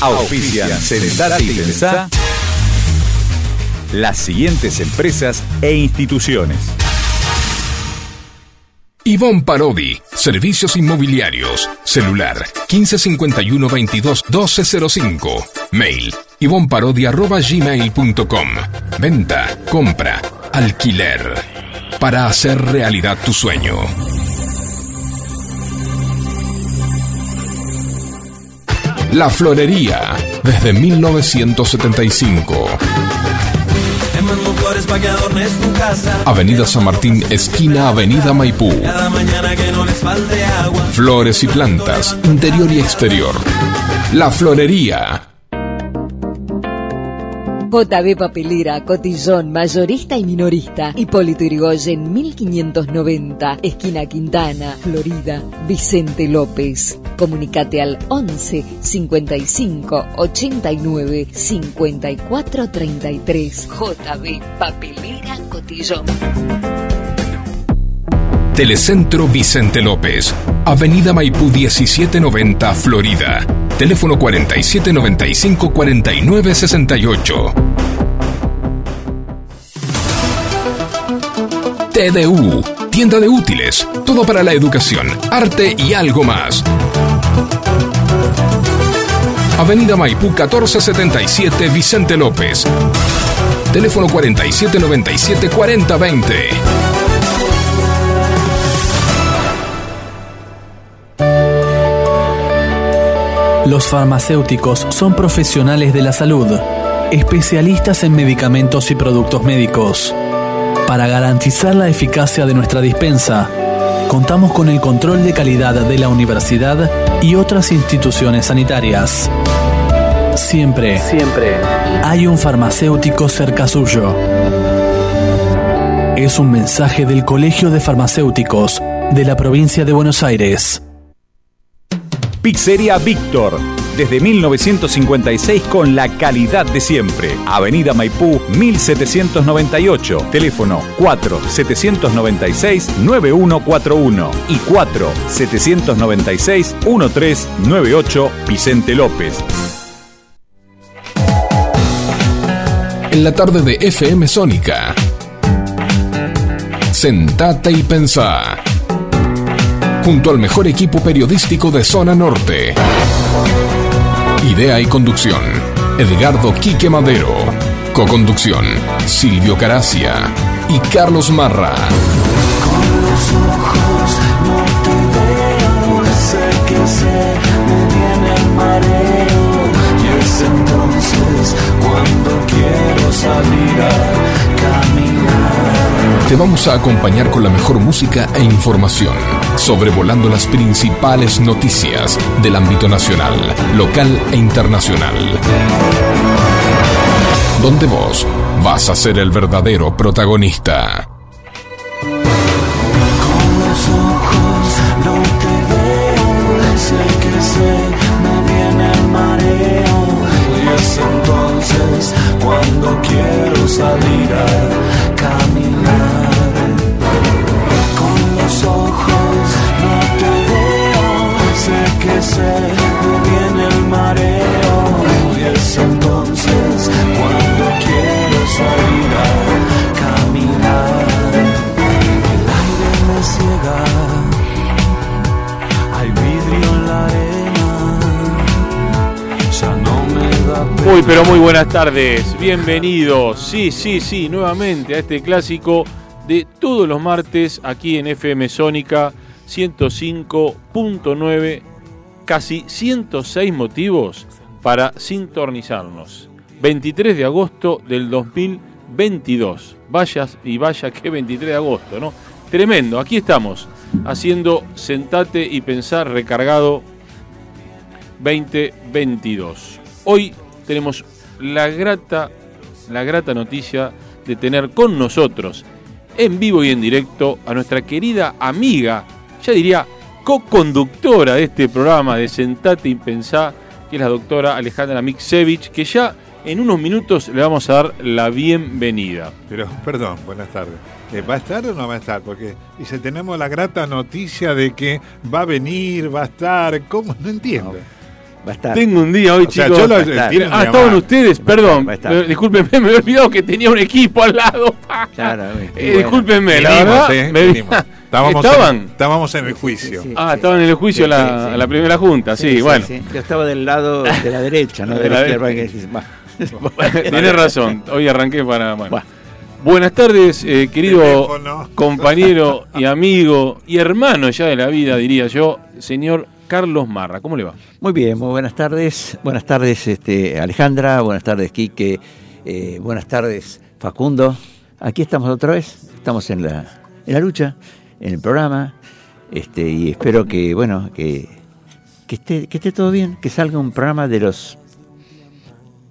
Auspician Sentate y Pensá las siguientes empresas e instituciones. Ivonne Parodi, Servicios Inmobiliarios, celular 1551 22 1205, mail ivonparodi.gmail.com, venta, compra, alquiler, para hacer realidad tu sueño. La Florería, desde 1975. Avenida San Martín, esquina Avenida Maipú. Flores y plantas, interior y exterior. La Florería. JB Papelera, Cotillón, Mayorista y Minorista. Hipólito Yrigoyen, 1590, esquina Quintana, Florida. Vicente López. Comunicate al 11 55 89 54 33. JB Papelera, Cotillón. Telecentro Vicente López, Avenida Maipú 1790, Florida. Teléfono 4795 4968. TDU, tienda de útiles, todo para la educación, arte y algo más. Avenida Maipú 1477 Vicente López. Teléfono 4797 4020. Los farmacéuticos son profesionales de la salud, especialistas en medicamentos y productos médicos. Para garantizar la eficacia de nuestra dispensa, contamos con el control de calidad de la universidad y otras instituciones sanitarias. Siempre, siempre hay un farmacéutico cerca suyo. Es un mensaje del Colegio de Farmacéuticos de la provincia de Buenos Aires. Pizzería Víctor. Desde 1956 con la calidad de siempre. Avenida Maipú 1798. Teléfono 4-796-9141 y 4-796-1398 Vicente López. En la tarde de FM Sónica. Sentate y pensá. Junto al mejor equipo periodístico de Zona Norte. Idea y conducción. Edgardo Quique Madero. Coconducción. Silvio Caracia y Carlos Marra. Con los ojos no te sé que sé, me viene el mareo. Y es entonces cuando quiero salir a caminar. Te vamos a acompañar con la mejor música e información, sobrevolando las principales noticias del ámbito nacional, local e internacional. Donde vos vas a ser el verdadero protagonista. Pero muy buenas tardes, bienvenidos, sí, sí, sí, nuevamente a este clásico de todos los martes aquí en FM Sónica 105.9, casi 106 motivos para sintonizarnos. 23 de agosto del 2022, vayas y vaya que 23 de agosto, ¿no? Tremendo, aquí estamos haciendo Sentate y Pensar recargado 2022. Hoy tenemos la grata, la grata noticia de tener con nosotros en vivo y en directo a nuestra querida amiga, ya diría co-conductora de este programa de Sentate y Pensá, que es la doctora Alejandra Miksevich, que ya en unos minutos le vamos a dar la bienvenida. Pero, perdón, buenas tardes. Eh, ¿Va a estar o no va a estar? Porque dice, tenemos la grata noticia de que va a venir, va a estar. ¿Cómo? No entiendo. Va a estar. Tengo un día hoy, O sea, chicos. yo lo- va a estar. tiene un Ah, estaban ustedes, perdón. va a estar. eh, Discúlpenme, me había olvidado que tenía un equipo al lado. Claro, Eh, discúlpenme, la verdad. eh, me-. Estábamos ¿Estaban? En, estábamos en el juicio. Sí, sí. Ah, estaban en el juicio Sí, la, sí, sí. a la primera junta, sí, bueno. Yo estaba del lado de la derecha, no de, De la la izquierda. Tienes razón, hoy arranqué para... bueno. Buenas tardes, eh, querido Teléfono. compañero y amigo y hermano ya de la vida, diría yo, señor Carlos Marra. ¿Cómo le va? Muy bien, muy buenas tardes. Buenas tardes, este, Alejandra. Buenas tardes, Quique. eh, buenas tardes, Facundo. Aquí estamos otra vez. Estamos en la, en la lucha, en el programa. Este, y espero que, bueno, que, que, esté, que esté todo bien. Que salga un programa de los,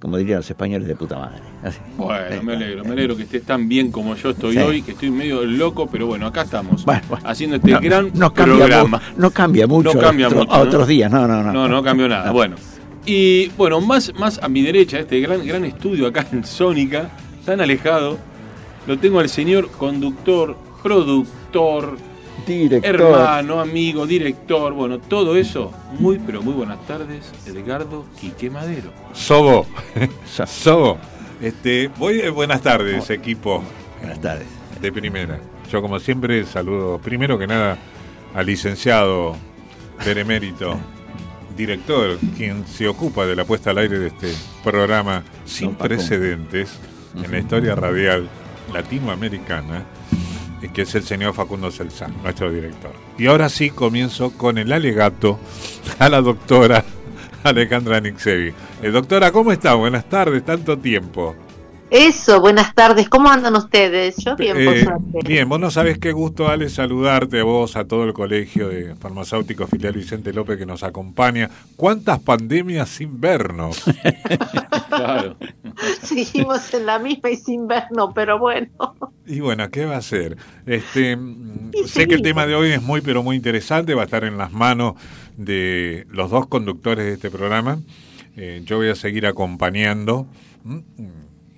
como dirían los españoles, de puta madre. Así. Bueno, me alegro, me alegro que estés tan bien como yo estoy Sí. hoy, que estoy medio loco, pero bueno, acá estamos, Bueno, bueno. haciendo este No, gran no cambia, programa. no cambia mucho, No cambia a, otro- mucho, a ¿no? otros días. No, no, no. No, no cambió nada. No. Bueno, y bueno, más, más a mi derecha, este gran, gran estudio acá en Sónica, tan alejado, lo tengo al señor conductor, productor, Director. hermano, amigo, director, bueno, todo eso. Muy, pero muy buenas tardes, Edgardo Quique Madero. Sobo. Sobo. Este, voy, eh, buenas tardes, equipo Buenas tardes. de primera. Yo, como siempre, saludo primero que nada al licenciado Benemérito, director, quien se ocupa de la puesta al aire de este programa sin precedentes en la historia radial latinoamericana, que es el señor Facundo Celsan, nuestro director. Y ahora sí comienzo con el alegato a la doctora Alejandra Nixevi. Eh, doctora, ¿cómo está? Buenas tardes, tanto tiempo. Eso, buenas tardes. ¿Cómo andan ustedes? Yo bien, por Eh, suerte. bien, vos no sabés qué gusto, Ale, saludarte a vos, a todo el colegio de farmacéuticos filial Vicente López que nos acompaña. ¿Cuántas pandemias sin vernos? Claro. Seguimos en la misma y sin vernos, pero bueno. Y bueno, ¿qué va a ser? Este, mm, sé que el tema de hoy es muy, pero muy interesante, va a estar en las manos de los dos conductores de este programa. Eh, yo voy a seguir acompañando. Mm,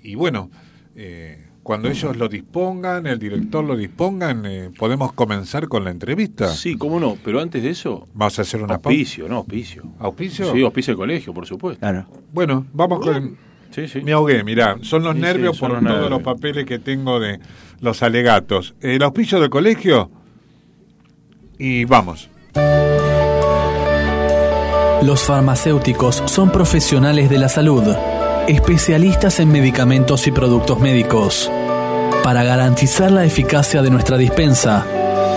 Y bueno, eh, cuando ellos lo dispongan, el director lo dispongan, eh, podemos comenzar con la entrevista. Sí, cómo no, pero antes de eso, Vamos a hacer una pausa. auspicio, no, auspicio. ¿Auspicio? Sí, auspicio del colegio, por supuesto. Claro. Bueno, vamos con... Sí, sí. Me ahogué, mirá, son los Sí, sí, nervios son por los todos nervios. los papeles que tengo de los alegatos. El auspicio del colegio y vamos. Los farmacéuticos son profesionales de la salud, especialistas en medicamentos y productos médicos. Para garantizar la eficacia de nuestra dispensa,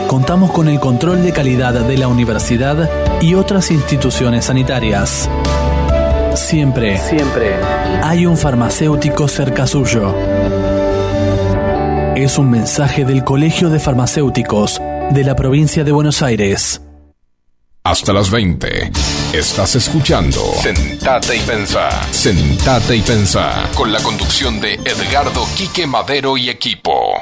contamos con el control de calidad de la universidad y otras instituciones sanitarias. Siempre, siempre hay un farmacéutico cerca suyo. Es un mensaje del Colegio de Farmacéuticos de la provincia de Buenos Aires. Hasta las 20. Estás escuchando Sentate y Pensá. Sentate y Pensá. Con la conducción de Edgardo Quique Madero y equipo.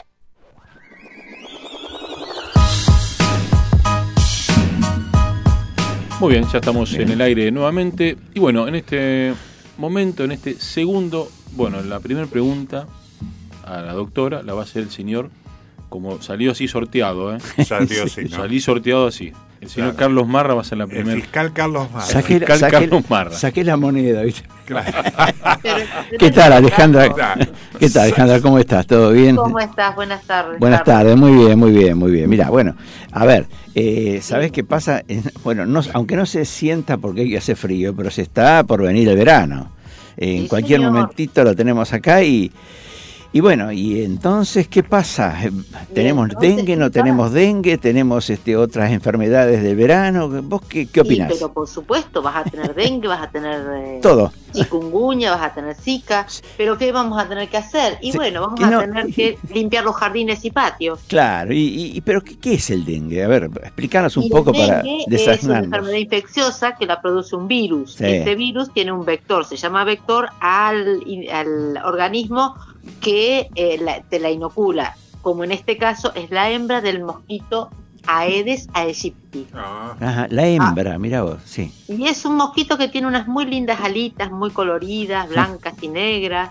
Muy bien, ya estamos en el aire nuevamente. Y bueno, en este momento, en este segundo, bueno, la primera pregunta a la doctora la va a hacer el señor, como salió así sorteado, ¿eh? Salió así, ¿no? Salí sorteado así. El señor Claro. Carlos Marra va a ser la El primera. fiscal Carlos Mar. Saqué, fiscal saqué- Carlos Marra. saqué la moneda, ¿viste? Pero- ¿Qué tal, Alejandra? Claro. ¿Qué tal, Alejandra? ¿Cómo estás? ¿Todo bien? ¿Cómo estás? Buenas tardes. Buenas tardes, muy bien, muy bien, muy bien. Mira, bueno, a ver, eh, ¿sabés qué pasa? Eh, Bueno, no, aunque no se sienta porque hace frío, pero se está por venir el verano. En Sí, cualquier señor. momentito lo tenemos acá y, y bueno, y entonces, ¿qué pasa? ¿Tenemos entonces, dengue, no ¿qué tenemos dengue? ¿Tenemos este, otras enfermedades del verano? ¿Vos qué, qué Sí, opinás? pero por supuesto, vas a tener dengue, vas a tener eh, Todo. chikungunya, vas a tener zika, pero ¿qué vamos a tener que hacer? Y Sí, bueno, vamos a tener que limpiar los jardines y patios. Claro, y, y- pero ¿qué, qué es el dengue? A ver, explícanos un poco para dengue es una desasnarnos. enfermedad infecciosa que la produce un virus. Sí. Este virus tiene un vector, se llama vector al, al organismo que eh, la- te la inocula, como en este caso es la hembra del mosquito Aedes aegypti. Ah, Ajá, la hembra, mira vos, sí. Y es un mosquito que tiene unas muy lindas alitas, muy coloridas, blancas y negras.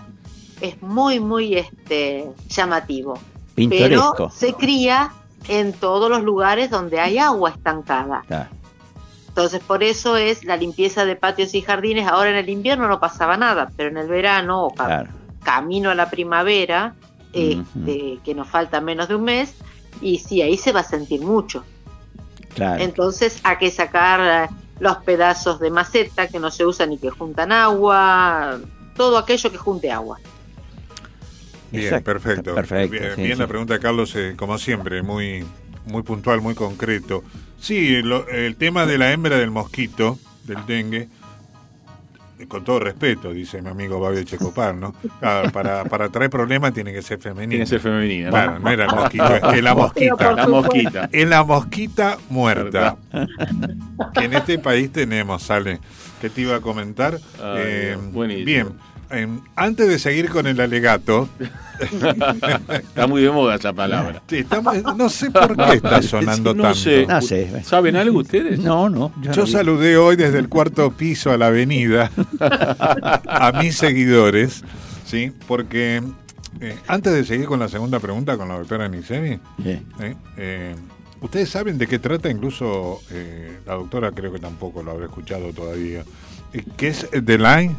Es muy, muy este, llamativo. Pintoresco. Pero se cría en todos los lugares donde hay agua estancada. Claro. Entonces, por eso es la limpieza de patios y jardines. Ahora en el invierno no pasaba nada, pero en el verano o Claro. Camino a la primavera, este, que nos falta menos de un mes, y sí, ahí se va a sentir mucho. Claro. Entonces hay que sacar eh, los pedazos de maceta que no se usan y que juntan agua, todo aquello que junte agua. Bien, Exacto, perfecto. perfecto, Bien, sí, bien sí. la pregunta de Carlos, eh, como siempre, muy, muy puntual, muy concreto. Sí, lo- el tema de la hembra del mosquito, del dengue, con todo respeto, dice mi amigo Babio Checopar, ¿no? Claro, para, para traer problemas tiene que ser femenino. Tiene que ser femenina, ¿no? Claro, no era el mosquito, es la mosquita. La mosquita. Es la mosquita muerta. que en este país tenemos, sale. ¿Qué te iba a comentar? Ay, Eh, bien, antes de seguir con el alegato, Está muy de moda esa palabra. Sí, no sé por qué está sonando no tanto. Sé. No sé. ¿Saben algo ustedes? No, no. yo saludé hoy desde el cuarto piso a la avenida a mis seguidores, ¿sí? Porque eh, antes de seguir con la segunda pregunta con la doctora Nisemi, Sí. ¿eh? Eh, ustedes saben de qué trata, incluso eh, la doctora creo que tampoco lo habrá escuchado todavía. ¿Qué es The Line?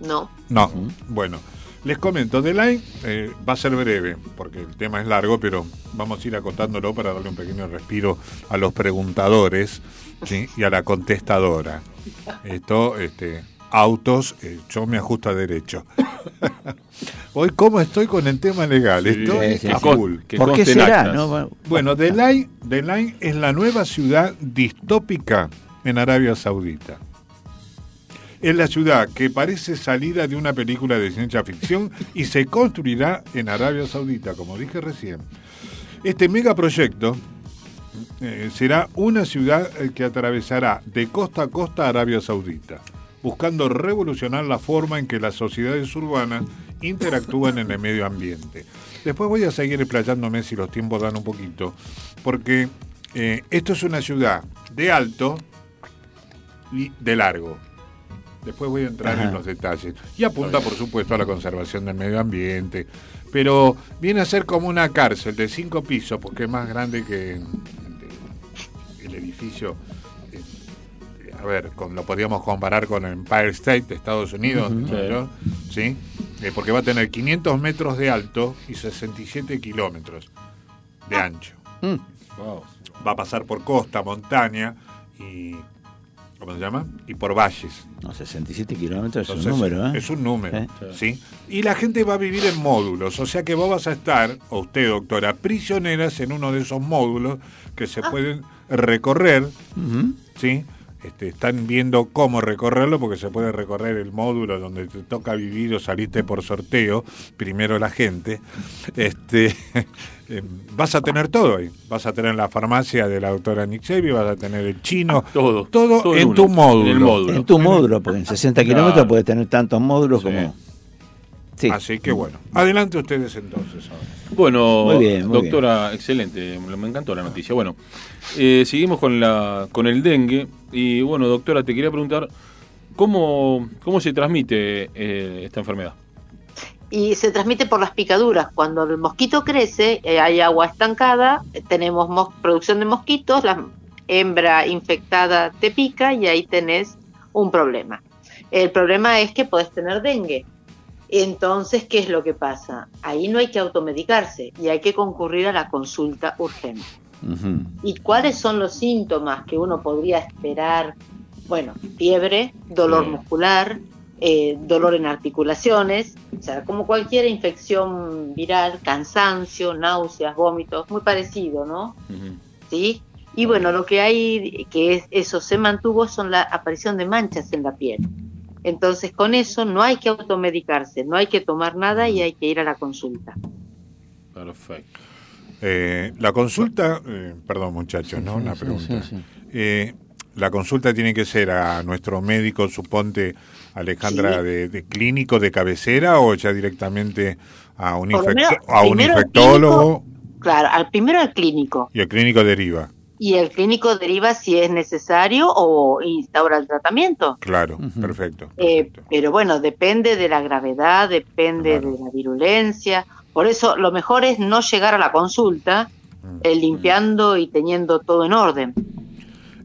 No. No, bueno, les comento, The Line eh, va a ser breve, porque el tema es largo, pero vamos a ir acotándolo para darle un pequeño respiro a los preguntadores ¿sí? y a la contestadora. Esto, este, autos, eh, yo me ajusto a derecho. Hoy, ¿cómo estoy con el tema legal? Estoy sí, a sí. full. Que ¿Por qué será? no? Bueno, Bueno, The Line, The Line es la nueva ciudad distópica en Arabia Saudita. Es la ciudad que parece salida de una película de ciencia ficción y se construirá en Arabia Saudita, como dije recién. Este megaproyecto eh, será una ciudad eh, que atravesará de costa a costa Arabia Saudita, buscando revolucionar la forma en que las sociedades urbanas interactúan en el medio ambiente. Después voy a seguir explayándome si los tiempos dan un poquito, porque eh, esto es una ciudad de alto y de largo. Después voy a entrar Ajá. en los detalles. Y apunta, por supuesto, a la conservación del medio ambiente. Pero viene a ser como una cárcel de cinco pisos, porque es más grande que el edificio. eh, A ver, con, lo podríamos comparar con el Empire State de Estados Unidos, Sí. Eh, porque va a tener 500 metros de alto y 67 kilómetros de ancho mm, Wow. va a pasar por costa, montaña y. ¿Cómo se llama? Y por valles. no, 67 kilómetros es Entonces, un número, ¿eh? Es un número, Sí. ¿sí? Y la gente va a vivir en módulos, o sea que vos vas a estar, o usted, doctora, prisioneras en uno de esos módulos que se pueden recorrer. ¿sí? Este, están viendo cómo recorrerlo porque se puede recorrer el módulo donde te toca vivir o saliste por sorteo, primero la gente. Este, eh, vas a tener todo ahí. Vas a tener la farmacia de la doctora Nixevi, vas a tener el chino, Todo. todo, todo en uno, tu módulo. En el módulo. En tu módulo, porque en 60 kilómetros Claro. puedes tener tantos módulos Sí. como. Sí. Así que bueno, adelante ustedes entonces. ahora. Bueno, Muy bien, muy doctora, excelente, me me encantó la noticia. Bueno, eh, seguimos con la con el dengue y bueno, doctora, te quería preguntar cómo cómo se transmite eh, esta enfermedad. Y se transmite por las picaduras. Cuando el mosquito crece, eh, hay agua estancada, eh, tenemos mos- producción de mosquitos, la hembra infectada te pica y ahí tenés un problema. El problema es que podés tener dengue. Entonces, ¿qué es lo que pasa? Ahí no hay que automedicarse y hay que concurrir a la consulta urgente. ¿Y cuáles son los síntomas que uno podría esperar? Bueno, fiebre, dolor Sí. muscular, eh, dolor en articulaciones, o sea, como cualquier infección viral, cansancio, náuseas, vómitos, muy parecido, ¿no? ¿Sí? Y bueno, lo que hay, que es, eso se mantuvo, son la aparición de manchas en la piel. Entonces, con eso no hay que automedicarse, no hay que tomar nada y hay que ir a la consulta. Perfecto. Eh, la consulta, eh, perdón muchachos, ¿no? Una pregunta. sí, sí. Eh, la consulta tiene que ser a nuestro médico, suponte Alejandra, Sí. de, de clínico de cabecera o ya directamente a un, a un infectólogo Claro, al primero al clínico. y el clínico deriva. Y el clínico deriva si es necesario o instaura el tratamiento. Claro, perfecto. Eh, pero bueno, depende de la gravedad, depende Claro. de la virulencia. Por eso lo mejor es no llegar a la consulta Mm. eh, limpiando y teniendo todo en orden.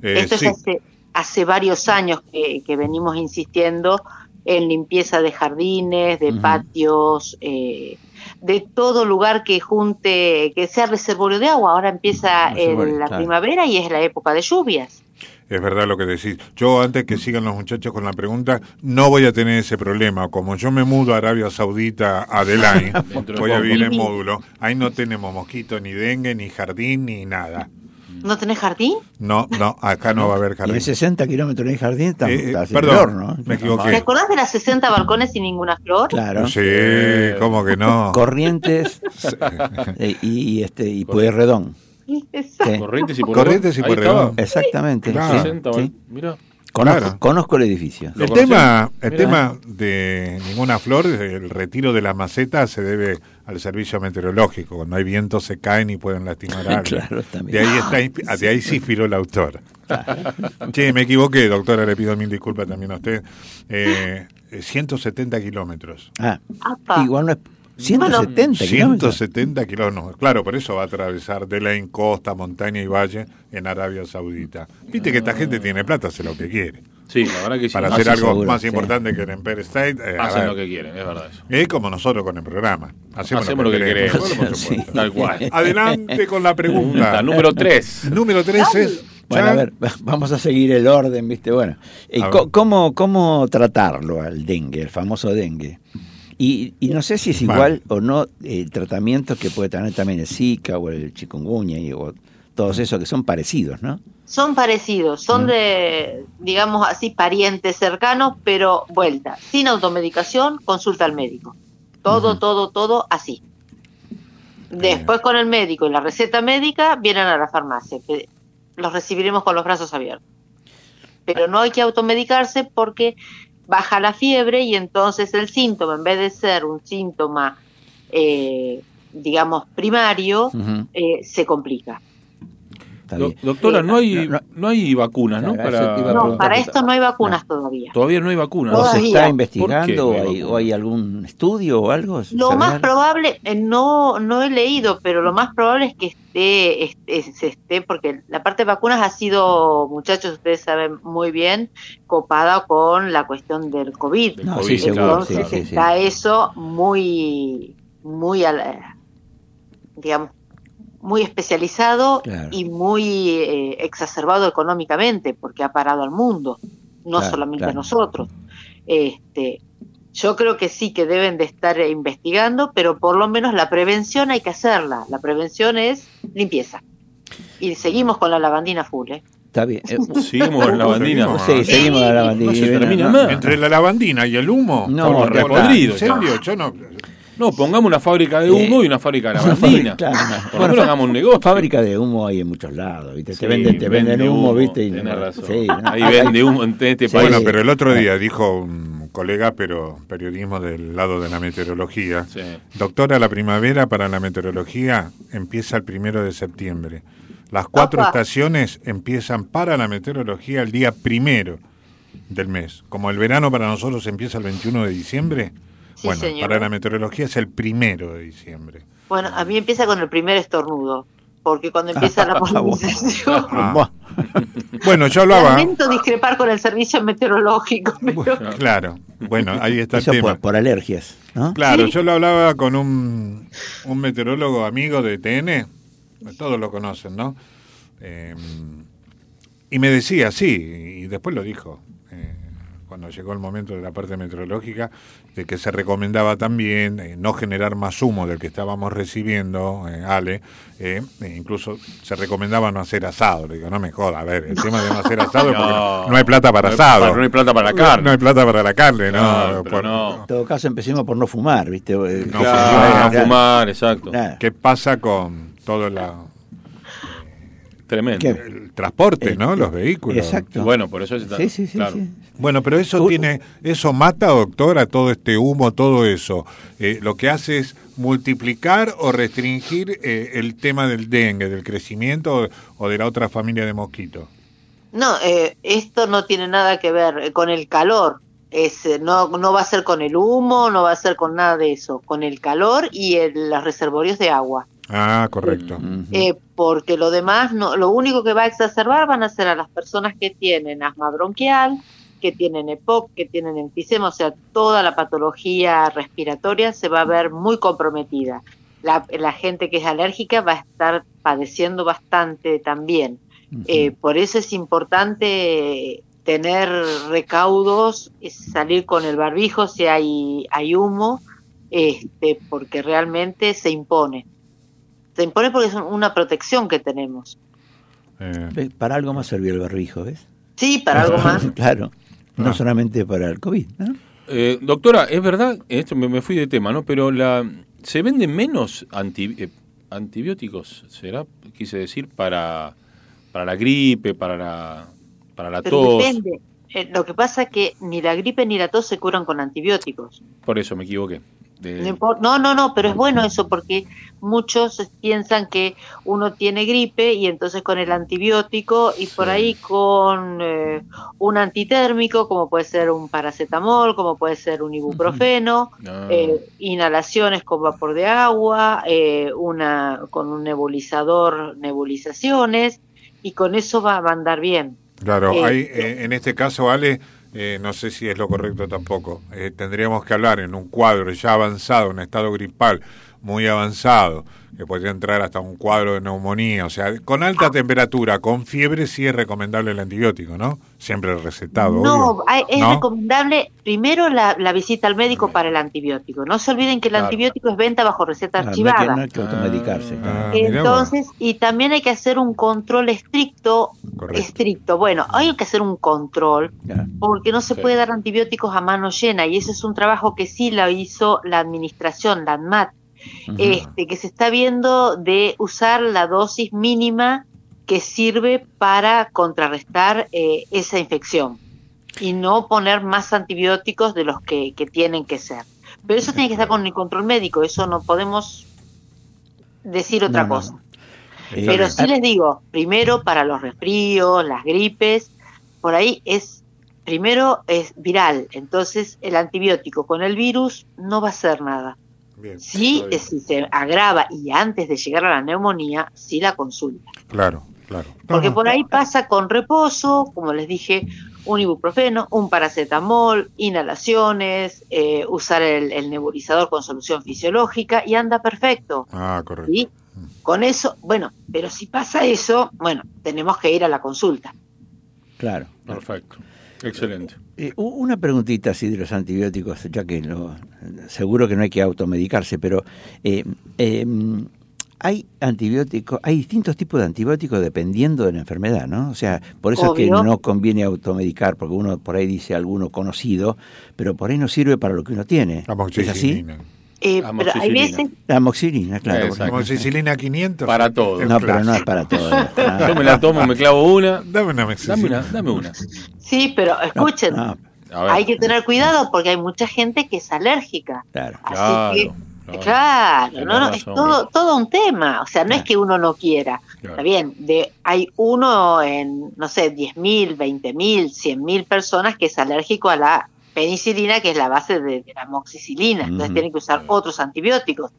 Eh, Esto sí. es hace, hace varios años que, que venimos insistiendo en limpieza de jardines, de patios, eh, de todo lugar que junte, que sea reservorio de agua. Ahora empieza el- la claro. primavera y es la época de lluvias. Es verdad lo que decís. Yo, antes que sigan los muchachos con la pregunta, no voy a tener ese problema. Como yo me mudo a Arabia Saudita, a Delay, Dentro de voy a vivir en módulo. Ahí no tenemos mosquito, ni dengue, ni jardín, ni nada. ¿No tenés jardín? No, no, acá no va a haber Y jardín. en 60 kilómetros de jardín está, Eh, eh, está perdón, el horno. me equivoqué. ¿Te acordás de las 60 balcones sin ninguna flor? Claro. Sí, ¿cómo que no? Corrientes eh, y, y, este y Pueyrredón. Exacto. Sí. Corrientes y por Corrientes y Pueyrredón. Exactamente. Claro. sí, 60, sí. Mira. Conozco, Claro. conozco el edificio. ¿Lo El tema, el tema de ninguna flor, el retiro de la maceta se debe al servicio meteorológico. Cuando hay viento se caen y pueden lastimar a alguien. Claro, también. De ahí está, inspi- de ahí sí inspiró el autor. Che, me equivoqué, doctora, le pido mil disculpas también a usted. Eh, 170 kilómetros. Ah, igual no es 170 kilómetros. 170 kilómetros. Claro, por eso va a atravesar de la costa, montaña y valle en Arabia Saudita. Viste que esta gente tiene plata, hace lo que quiere. Sí, la verdad que sí. Para Ah, hacer sí, algo seguro, más sí. importante que el Empire State. eh, Hacen lo que quieren, es verdad eso. Es como nosotros con el programa. Hacemos, Hacemos lo que queremos. Tal cual. Adelante con la Pregunta número 3. Número 3 es. Bueno, a ver, vamos a seguir el orden, ¿viste? Bueno, eh. ¿cómo, ¿cómo tratarlo al dengue, el famoso dengue? Y, y no sé si es Vale. igual o no el tratamiento que puede tener también el Zika o el chikungunya y, o todos esos que son parecidos, ¿no? Son parecidos, son de, digamos así, parientes cercanos, pero vuelta. Sin automedicación, consulta al médico. Todo, todo, todo así. Después con el médico y la receta médica, vienen a la farmacia. que Los recibiremos con los brazos abiertos. Pero no hay que automedicarse porque baja la fiebre y entonces el síntoma, en vez de ser un síntoma, eh, digamos, primario, eh, se complica. Está Do- bien. doctora, no hay, No, no. no hay vacunas, ¿no? Para... No, para esto no hay vacunas todavía. Todavía no hay vacunas. ¿O se Todavía. está ¿Por investigando o hay hay, o hay algún estudio o algo? Lo ¿Sabe más probable, eh, no, no he leído, pero lo más probable es que esté, esté, se esté, porque la parte de vacunas ha sido, muchachos, ustedes saben muy bien, copada con la cuestión del COVID. No, COVID, sí, seguro, Entonces sí, sí, sí. está eso muy, muy, al- digamos, muy especializado Claro. y muy eh, exacerbado económicamente, porque ha parado al mundo, no Claro, solamente claro. a nosotros. Este, yo creo que sí que deben de estar investigando, pero por lo menos la prevención hay que hacerla. La prevención es limpieza. Y seguimos con la lavandina full, ¿eh? Está bien. Eh, Seguimos en la. Seguimos. sí, seguimos a la bandina. No se termina No, más. Entre la lavandina y el humo. No, con podrido incendio, yo no. No, pongamos una fábrica de Eh, humo y una fábrica de lavandina. fábrica, claro. Por lo Bueno, menos hagamos un negocio. Fábrica de humo hay en muchos lados, ¿viste? Sí, te venden, te venden vende humo, ¿viste? Y no- razón. sí, no. Ahí vende humo en este Sí. país. Bueno, pero el otro día dijo un colega, pero periodismo del lado de la meteorología. Sí. Doctora, la primavera para la meteorología empieza el primero de septiembre. Las cuatro Opa. estaciones empiezan para la meteorología el día primero del mes. Como el verano para nosotros empieza el 21 de diciembre, Sí, bueno, señor. para la meteorología es el primero de diciembre. Bueno, a mí empieza con el primer estornudo, porque cuando empieza la polinización... Ah. Bueno, yo hablaba. Lamento discrepar con el servicio meteorológico, pero Claro, bueno, ahí está el Eso tema. por, por alergias, ¿no? Claro, Sí. yo lo hablaba con un, un meteorólogo amigo de TN, todos lo conocen, ¿no? Eh, y me decía, sí, y después lo dijo, eh, cuando llegó el momento de la parte meteorológica, de que se recomendaba también eh, no generar más humo del que estábamos recibiendo, eh, Ale, eh, e incluso se recomendaba no hacer asado. Le digo, no me joda, a ver, el tema de no hacer asado es porque no, no hay plata para no hay- asado. no hay plata para la carne. No hay plata para la carne, ¿no? Pero Por- no. En todo caso, empecemos por no fumar, ¿viste? Eh, No Claro, fumar, no fumar, exacto. Nada. ¿Qué pasa con todo la, Tremendo. ¿Qué? el transporte, Eh, no? eh, Los vehículos. Exacto. Bueno, por eso está. Sí, sí, sí. claro. sí. Bueno, pero eso Uh, tiene, eso mata, doctora, todo este humo, todo eso. Eh, lo que hace es multiplicar o restringir eh, el tema del dengue, del crecimiento o, o de la otra familia de mosquitos. no, eh, esto no tiene nada que ver con el calor. Es, no, no va a ser con el humo, no va a ser con nada de eso, con el calor y el- los reservorios de agua. Ah, correcto. Eh, porque lo demás, no, lo único que va a exacerbar van a ser a las personas que tienen asma bronquial, que tienen EPOC, que tienen enfisema, o sea, toda la patología respiratoria se va a ver muy comprometida. La, la gente que es alérgica va a estar padeciendo bastante también. Eh, por eso es importante tener recaudos, salir con el barbijo si hay, hay humo, este, porque realmente se impone. Se impone porque es un- una protección que tenemos. Eh, Ve, Para algo más sirvió el barbijo, ¿ves? Sí, para algo más. claro, no Ah. solamente para el COVID, ¿no? Eh, doctora, es verdad, esto me, me fui de tema, ¿no? Pero la se venden menos anti- eh, antibióticos, ¿será? Quise decir, para, para la gripe, para la, para la Pero tos. depende. Eh, lo que pasa es que ni la gripe ni la tos se curan con antibióticos. Por eso me equivoqué. De- No, no, no, pero es bueno eso porque muchos piensan que uno tiene gripe y entonces con el antibiótico y por ahí con eh, un antitérmico, como puede ser un paracetamol, como puede ser un ibuprofeno, Ah, eh, inhalaciones con vapor de agua, eh, una con un nebulizador, nebulizaciones y con eso va, a andar bien. Claro, hay, en este caso, Ale, eh, no sé si es lo correcto tampoco. Eh, tendríamos que hablar en un cuadro ya avanzado, un estado gripal muy avanzado, que podría entrar hasta un cuadro de neumonía. O sea, con alta temperatura, con fiebre, sí es recomendable el antibiótico, ¿no? Siempre recetado. No, obvio. hay- es ¿No? recomendable primero la, la visita al médico para el antibiótico. No se olviden que el Claro. antibiótico es venta bajo receta Claro, no hay que, archivada. no hay que automedicarse. Ah. Entonces, y también hay que hacer un control estricto, Correcto. estricto. Bueno, hay que hacer un control Claro. porque no se Sí. puede dar antibióticos a mano llena y ese es un trabajo que sí lo hizo la administración, la ANMAT, este, que se está viendo de usar la dosis mínima que sirve para contrarrestar eh, esa infección y no poner más antibióticos de los que, que tienen que ser. Pero eso tiene que estar con el control médico, eso no podemos decir otra No, no. cosa. Eh, Pero sí les digo, primero para los resfríos, las gripes, por ahí es, primero es viral, entonces el antibiótico con el virus no va a hacer nada. Bien, si se agrava y antes de llegar a la neumonía, sí la consulta. claro, claro. Porque No, por ahí pasa con reposo, como les dije, un ibuprofeno, un paracetamol, inhalaciones, eh, usar el, el nebulizador con solución fisiológica y anda perfecto. Ah, correcto. ¿sí? Con eso, bueno, pero si pasa eso, bueno, tenemos que ir a la consulta. Claro. Perfecto. Excelente. Eh, una preguntita así de los antibióticos, ya que lo, seguro que no hay que automedicarse, pero eh, eh, hay antibióticos, hay distintos tipos de antibióticos dependiendo de la enfermedad, ¿no? O sea, por eso es que no conviene automedicar, porque uno por ahí dice alguno conocido, pero por ahí no sirve para lo que uno tiene. ¿Es así? Amoxicilina. Eh, pero hay veces, La amoxicilina, claro. por Exacto. ejemplo. Amoxicilina 500. Para todo. No, pero no es para todo. Ah, Yo me la tomo, me clavo una. Dame una Dame amoxicilina. una, dame una. sí, pero escuchen, no, hay que tener cuidado porque hay mucha gente que es alérgica. claro. Así Claro, que, claro. no, no, es todo, todo un tema. O sea, no es que uno no quiera. Claro. Está bien, de, hay uno en, no sé, 10.000, 20.000, 100.000 personas que es alérgico a la penicilina, que es la base de, de la amoxicilina. Entonces Ujú. tienen que usar otros antibióticos.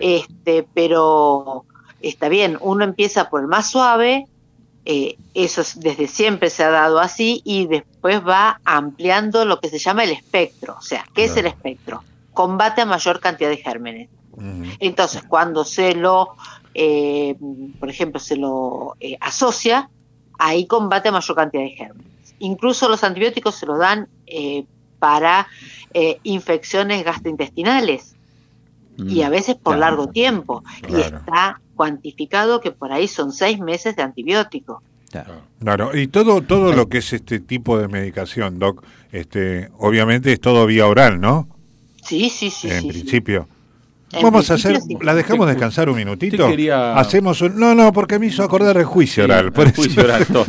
Este, pero está bien, uno empieza por el más suave, eh, eso es- desde siempre se ha dado así, y después va ampliando lo que se llama el espectro. O sea, ¿qué es el espectro? Combate a mayor cantidad de gérmenes. Entonces, cuando se lo, eh, por ejemplo, se lo eh, asocia, ahí combate a mayor cantidad de gérmenes. Incluso los antibióticos se los dan eh, para eh, infecciones gastrointestinales y a veces por Claro. largo tiempo. Y está cuantificado que por ahí son seis meses de antibiótico. claro. Claro, y todo todo lo que es este tipo de medicación, Doc, este, obviamente es todo vía oral, ¿no? Sí, sí, sí. en sí, sí. principio. En Vamos a hacer, sí. la dejamos descansar un minutito. Quería- Hacemos un, no, no, porque me hizo acordar el juicio Sí, oral. por el eso- juicio oral, todo.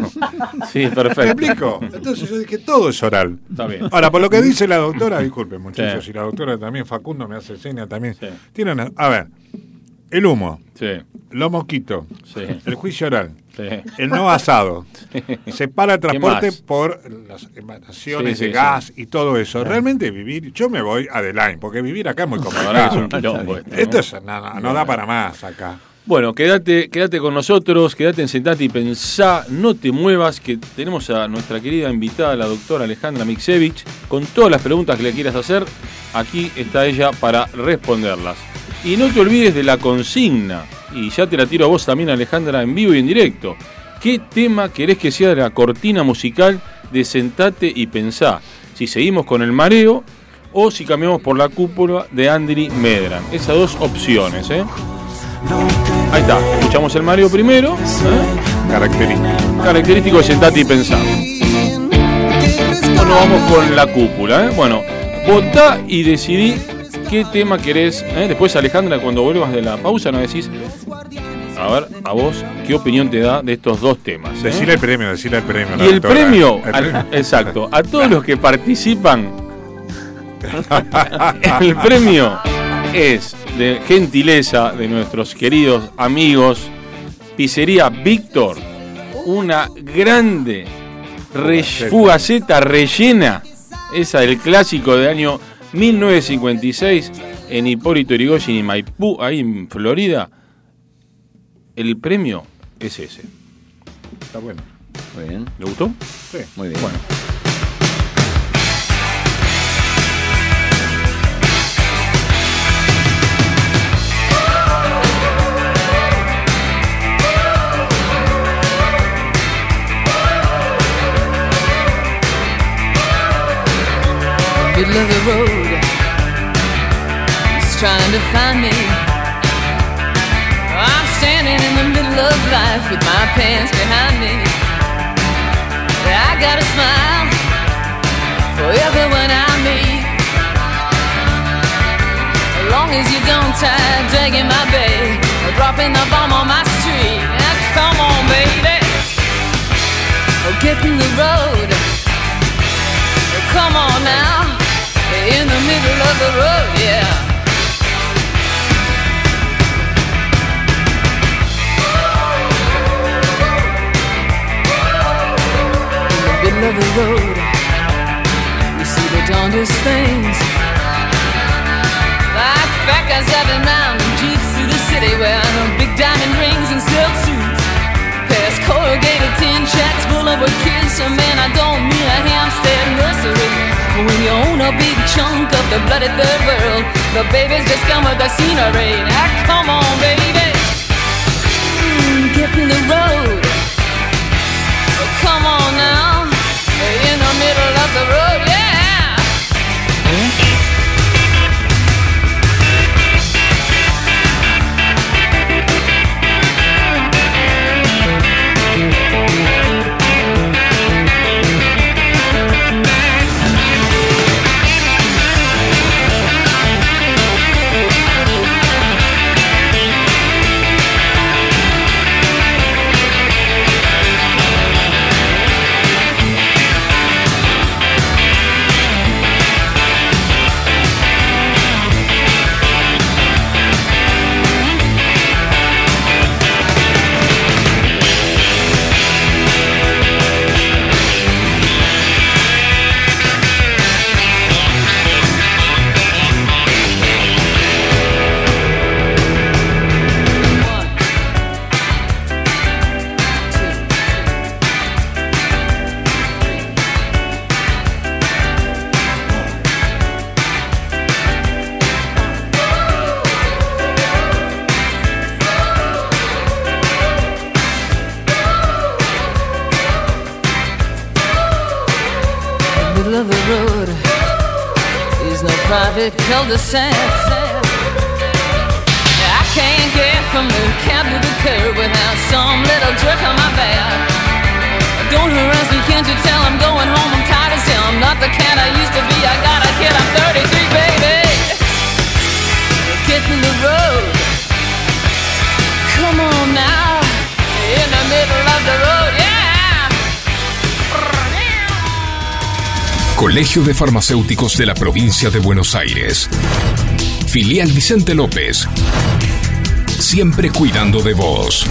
Sí, ¿Me perfecto. explico? Entonces yo dije, todo es oral. Está bien. Ahora, por lo que dice la doctora, disculpen muchachos, Sí. y la doctora también, Facundo me hace seña también. Sí. Tienen, a ver, el humo, Sí, los mosquitos, sí, el juicio oral, sí. El no asado, se para el transporte por las emanaciones Sí, sí, de gas y todo eso. Realmente vivir, yo me voy a Line, porque vivir acá es muy complicado. esto, ¿no? Esto es- no, no da para más acá. Bueno, quédate, quédate con nosotros, quédate en Sentate y Pensá, no te muevas, que tenemos a nuestra querida invitada, la doctora Alejandra Miksevich, con todas las preguntas que le quieras hacer, aquí está ella para responderlas. Y no te olvides de la consigna, y ya te la tiro a vos también, Alejandra, en vivo y en directo. ¿Qué tema querés que sea la cortina musical de Sentate y Pensá? Si seguimos con el mareo o si cambiamos por la cúpula de Andri Medran. Esas dos opciones, ¿eh? Ahí está, escuchamos el mareo primero. ¿eh? Característico. Característico de Sentate y Pensá. Bueno, vamos con la cúpula, ¿eh? Bueno, votá y decidí qué tema querés. ¿eh? Después, Alejandra, cuando vuelvas de la pausa, nos decís, a ver, a vos, qué opinión te da de estos dos temas. ¿eh? Decirle el premio, decirle el premio. Y el premio, El al- premio. exacto, a todos los que participan, el premio es de gentileza de nuestros queridos amigos Pizzería Víctor, una grande re- Fugaceta. fugaceta rellena, esa del clásico de año 1956 en Hipólito Yrigoyen y Maipú, ahí en Florida. El premio es ese. Está bueno. Muy bien, ¿Le gustó? Sí. muy bien. Bueno. middle of the road. Trying to find me. I'm standing in the middle of life with my pants behind me. I got a smile for everyone I meet. As long as you don't tie dragging my bag or dropping the bomb on my street. Come on, baby. Oh, get in the road. Come on now, in the middle of the road, yeah. Middle road, you see the darndest things. Like fat guys driving round in jeeps through the city wearing big diamond rings and silk suits. Past corrugated tin shacks full of kids. So man, I don't mean a Hampstead nursery. But when you own a big chunk of the bloody third world, the babies just come with the scenery. Now come on, baby, mm, get in the road. Oh, come on now, in the middle of the road, private cul-de-sac. I can't get from the cab to the curb without some little jerk on my back. Don't harass me, can't you tell I'm going home? I'm tired as hell. I'm not the cat I used to be. I got a kid, I'm 33, baby. Get in the road. Come on now, Colegio de Farmacéuticos de la Provincia de Buenos Aires. Filial Vicente López. Siempre cuidando de vos.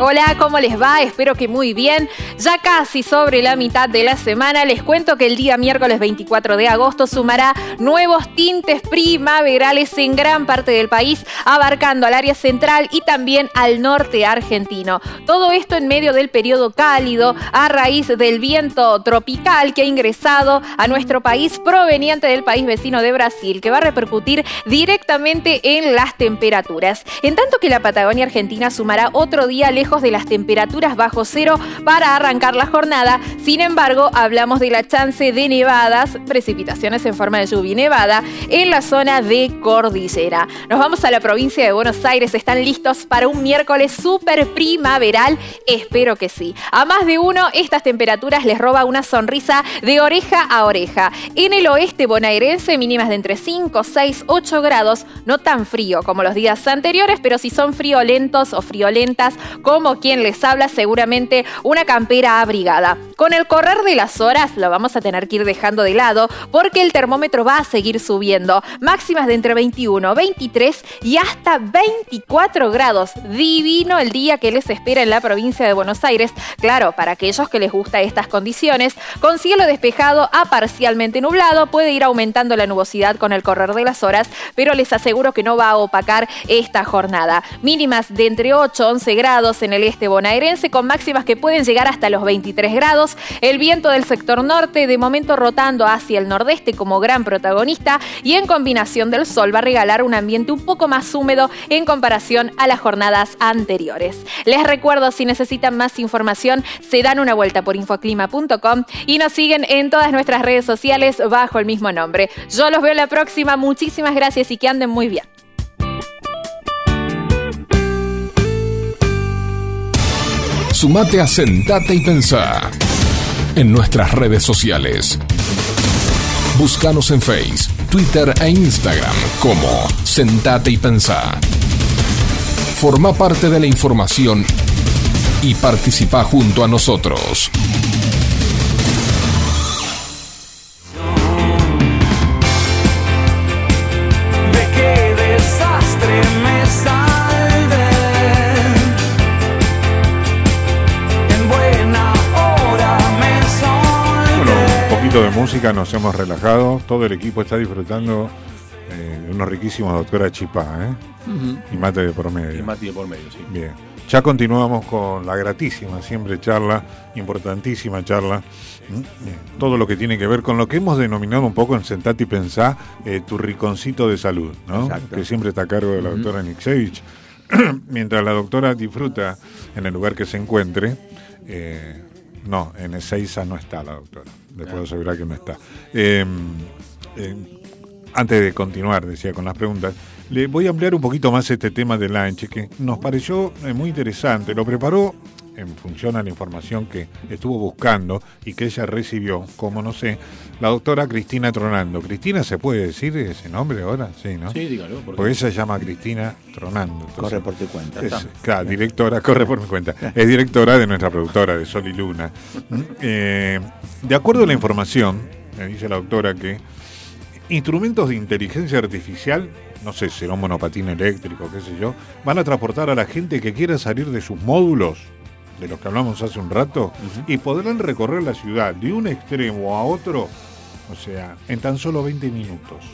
Hola, ¿cómo les va? Espero que muy bien. Ya casi sobre la mitad de la semana les cuento que el día miércoles 24 de agosto sumará nuevos tintes primaverales en gran parte del país, abarcando al área central y también al norte argentino. Todo esto en medio del periodo cálido a raíz del viento tropical que ha ingresado a nuestro país proveniente del país vecino de Brasil, que va a repercutir directamente en las temperaturas. En tanto que la Patagonia Argentina sumará otro día lejos de las temperaturas bajo cero para arrancar la jornada. Sin embargo, hablamos de la chance de nevadas, precipitaciones en forma de lluvia y nevada en la zona de cordillera. Nos vamos a la provincia de Buenos Aires. ¿Están listos para un miércoles súper primaveral? Espero que sí. A más de uno, estas temperaturas les roba una sonrisa de oreja a oreja. En el oeste bonaerense, mínimas de entre 5, 6, 8 grados, no tan frío como los días anteriores, pero si son friolentos o friolentas, como quien les habla, seguramente una campera abrigada. Con el correr de las horas lo vamos a tener que ir dejando de lado porque el termómetro va a seguir subiendo. Máximas de entre 21, 23 y hasta 24 grados. Divino el día que les espera en la provincia de Buenos Aires. Claro, para aquellos que les gusta estas condiciones, con cielo despejado a parcialmente nublado, puede ir aumentando la nubosidad con el correr de las horas, pero les aseguro que no va a opacar esta jornada. Mínimas de entre 8, 11 grados en el este bonaerense, con máximas que pueden llegar hasta los 23 grados. El viento del sector norte, de momento rotando hacia el nordeste como gran protagonista, y en combinación del sol va a regalar un ambiente un poco más húmedo en comparación a las jornadas anteriores. Les recuerdo, si necesitan más información, se dan una vuelta por infoclima.com y nos siguen en todas nuestras redes sociales bajo el mismo nombre. Yo los veo la próxima, muchísimas gracias y que anden muy bien. Sumate a Sentate y Pensá en nuestras redes sociales. Búscanos en Face, Twitter e Instagram como Sentate y Pensá. Forma parte de la información y participa junto a nosotros. Música, nos hemos relajado. Todo el equipo está disfrutando eh, de unos riquísimos doctora Chipá, ¿eh? Y mate de promedio. Y Mati de por medio, sí. Bien. Ya continuamos con la gratísima, siempre charla, importantísima charla. Todo lo que tiene que ver con lo que hemos denominado un poco en Sentate y Pensá, eh, tu riconcito de salud, ¿no? Exacto. Que siempre está a cargo de la doctora Nixevich. Mientras la doctora disfruta en el lugar que se encuentre, eh, no, en Ezeiza no está la doctora. Le puedo asegurar que no está. Eh, eh, antes de continuar, decía, con las preguntas, le voy a ampliar un poquito más este tema del lunch, que nos pareció eh, muy interesante. Lo preparó en función a la información que estuvo buscando y que ella recibió, como no sé, la doctora Cristina Tronando. Cristina, ¿se puede decir ese nombre ahora? Sí, ¿no? Sí, dígalo. porque- Porque ella se llama Cristina Tronando. entonces- Corre por tu cuenta. es, claro, directora, corre por mi cuenta. Es directora de nuestra productora de Sol y Luna. Eh, de acuerdo a la información, me dice la doctora que instrumentos de inteligencia artificial, no sé, será un monopatín eléctrico, qué sé yo, van a transportar a la gente que quiera salir de sus módulos, de los que hablamos hace un rato, y podrán recorrer la ciudad de un extremo a otro, o sea, en tan solo 20 minutos.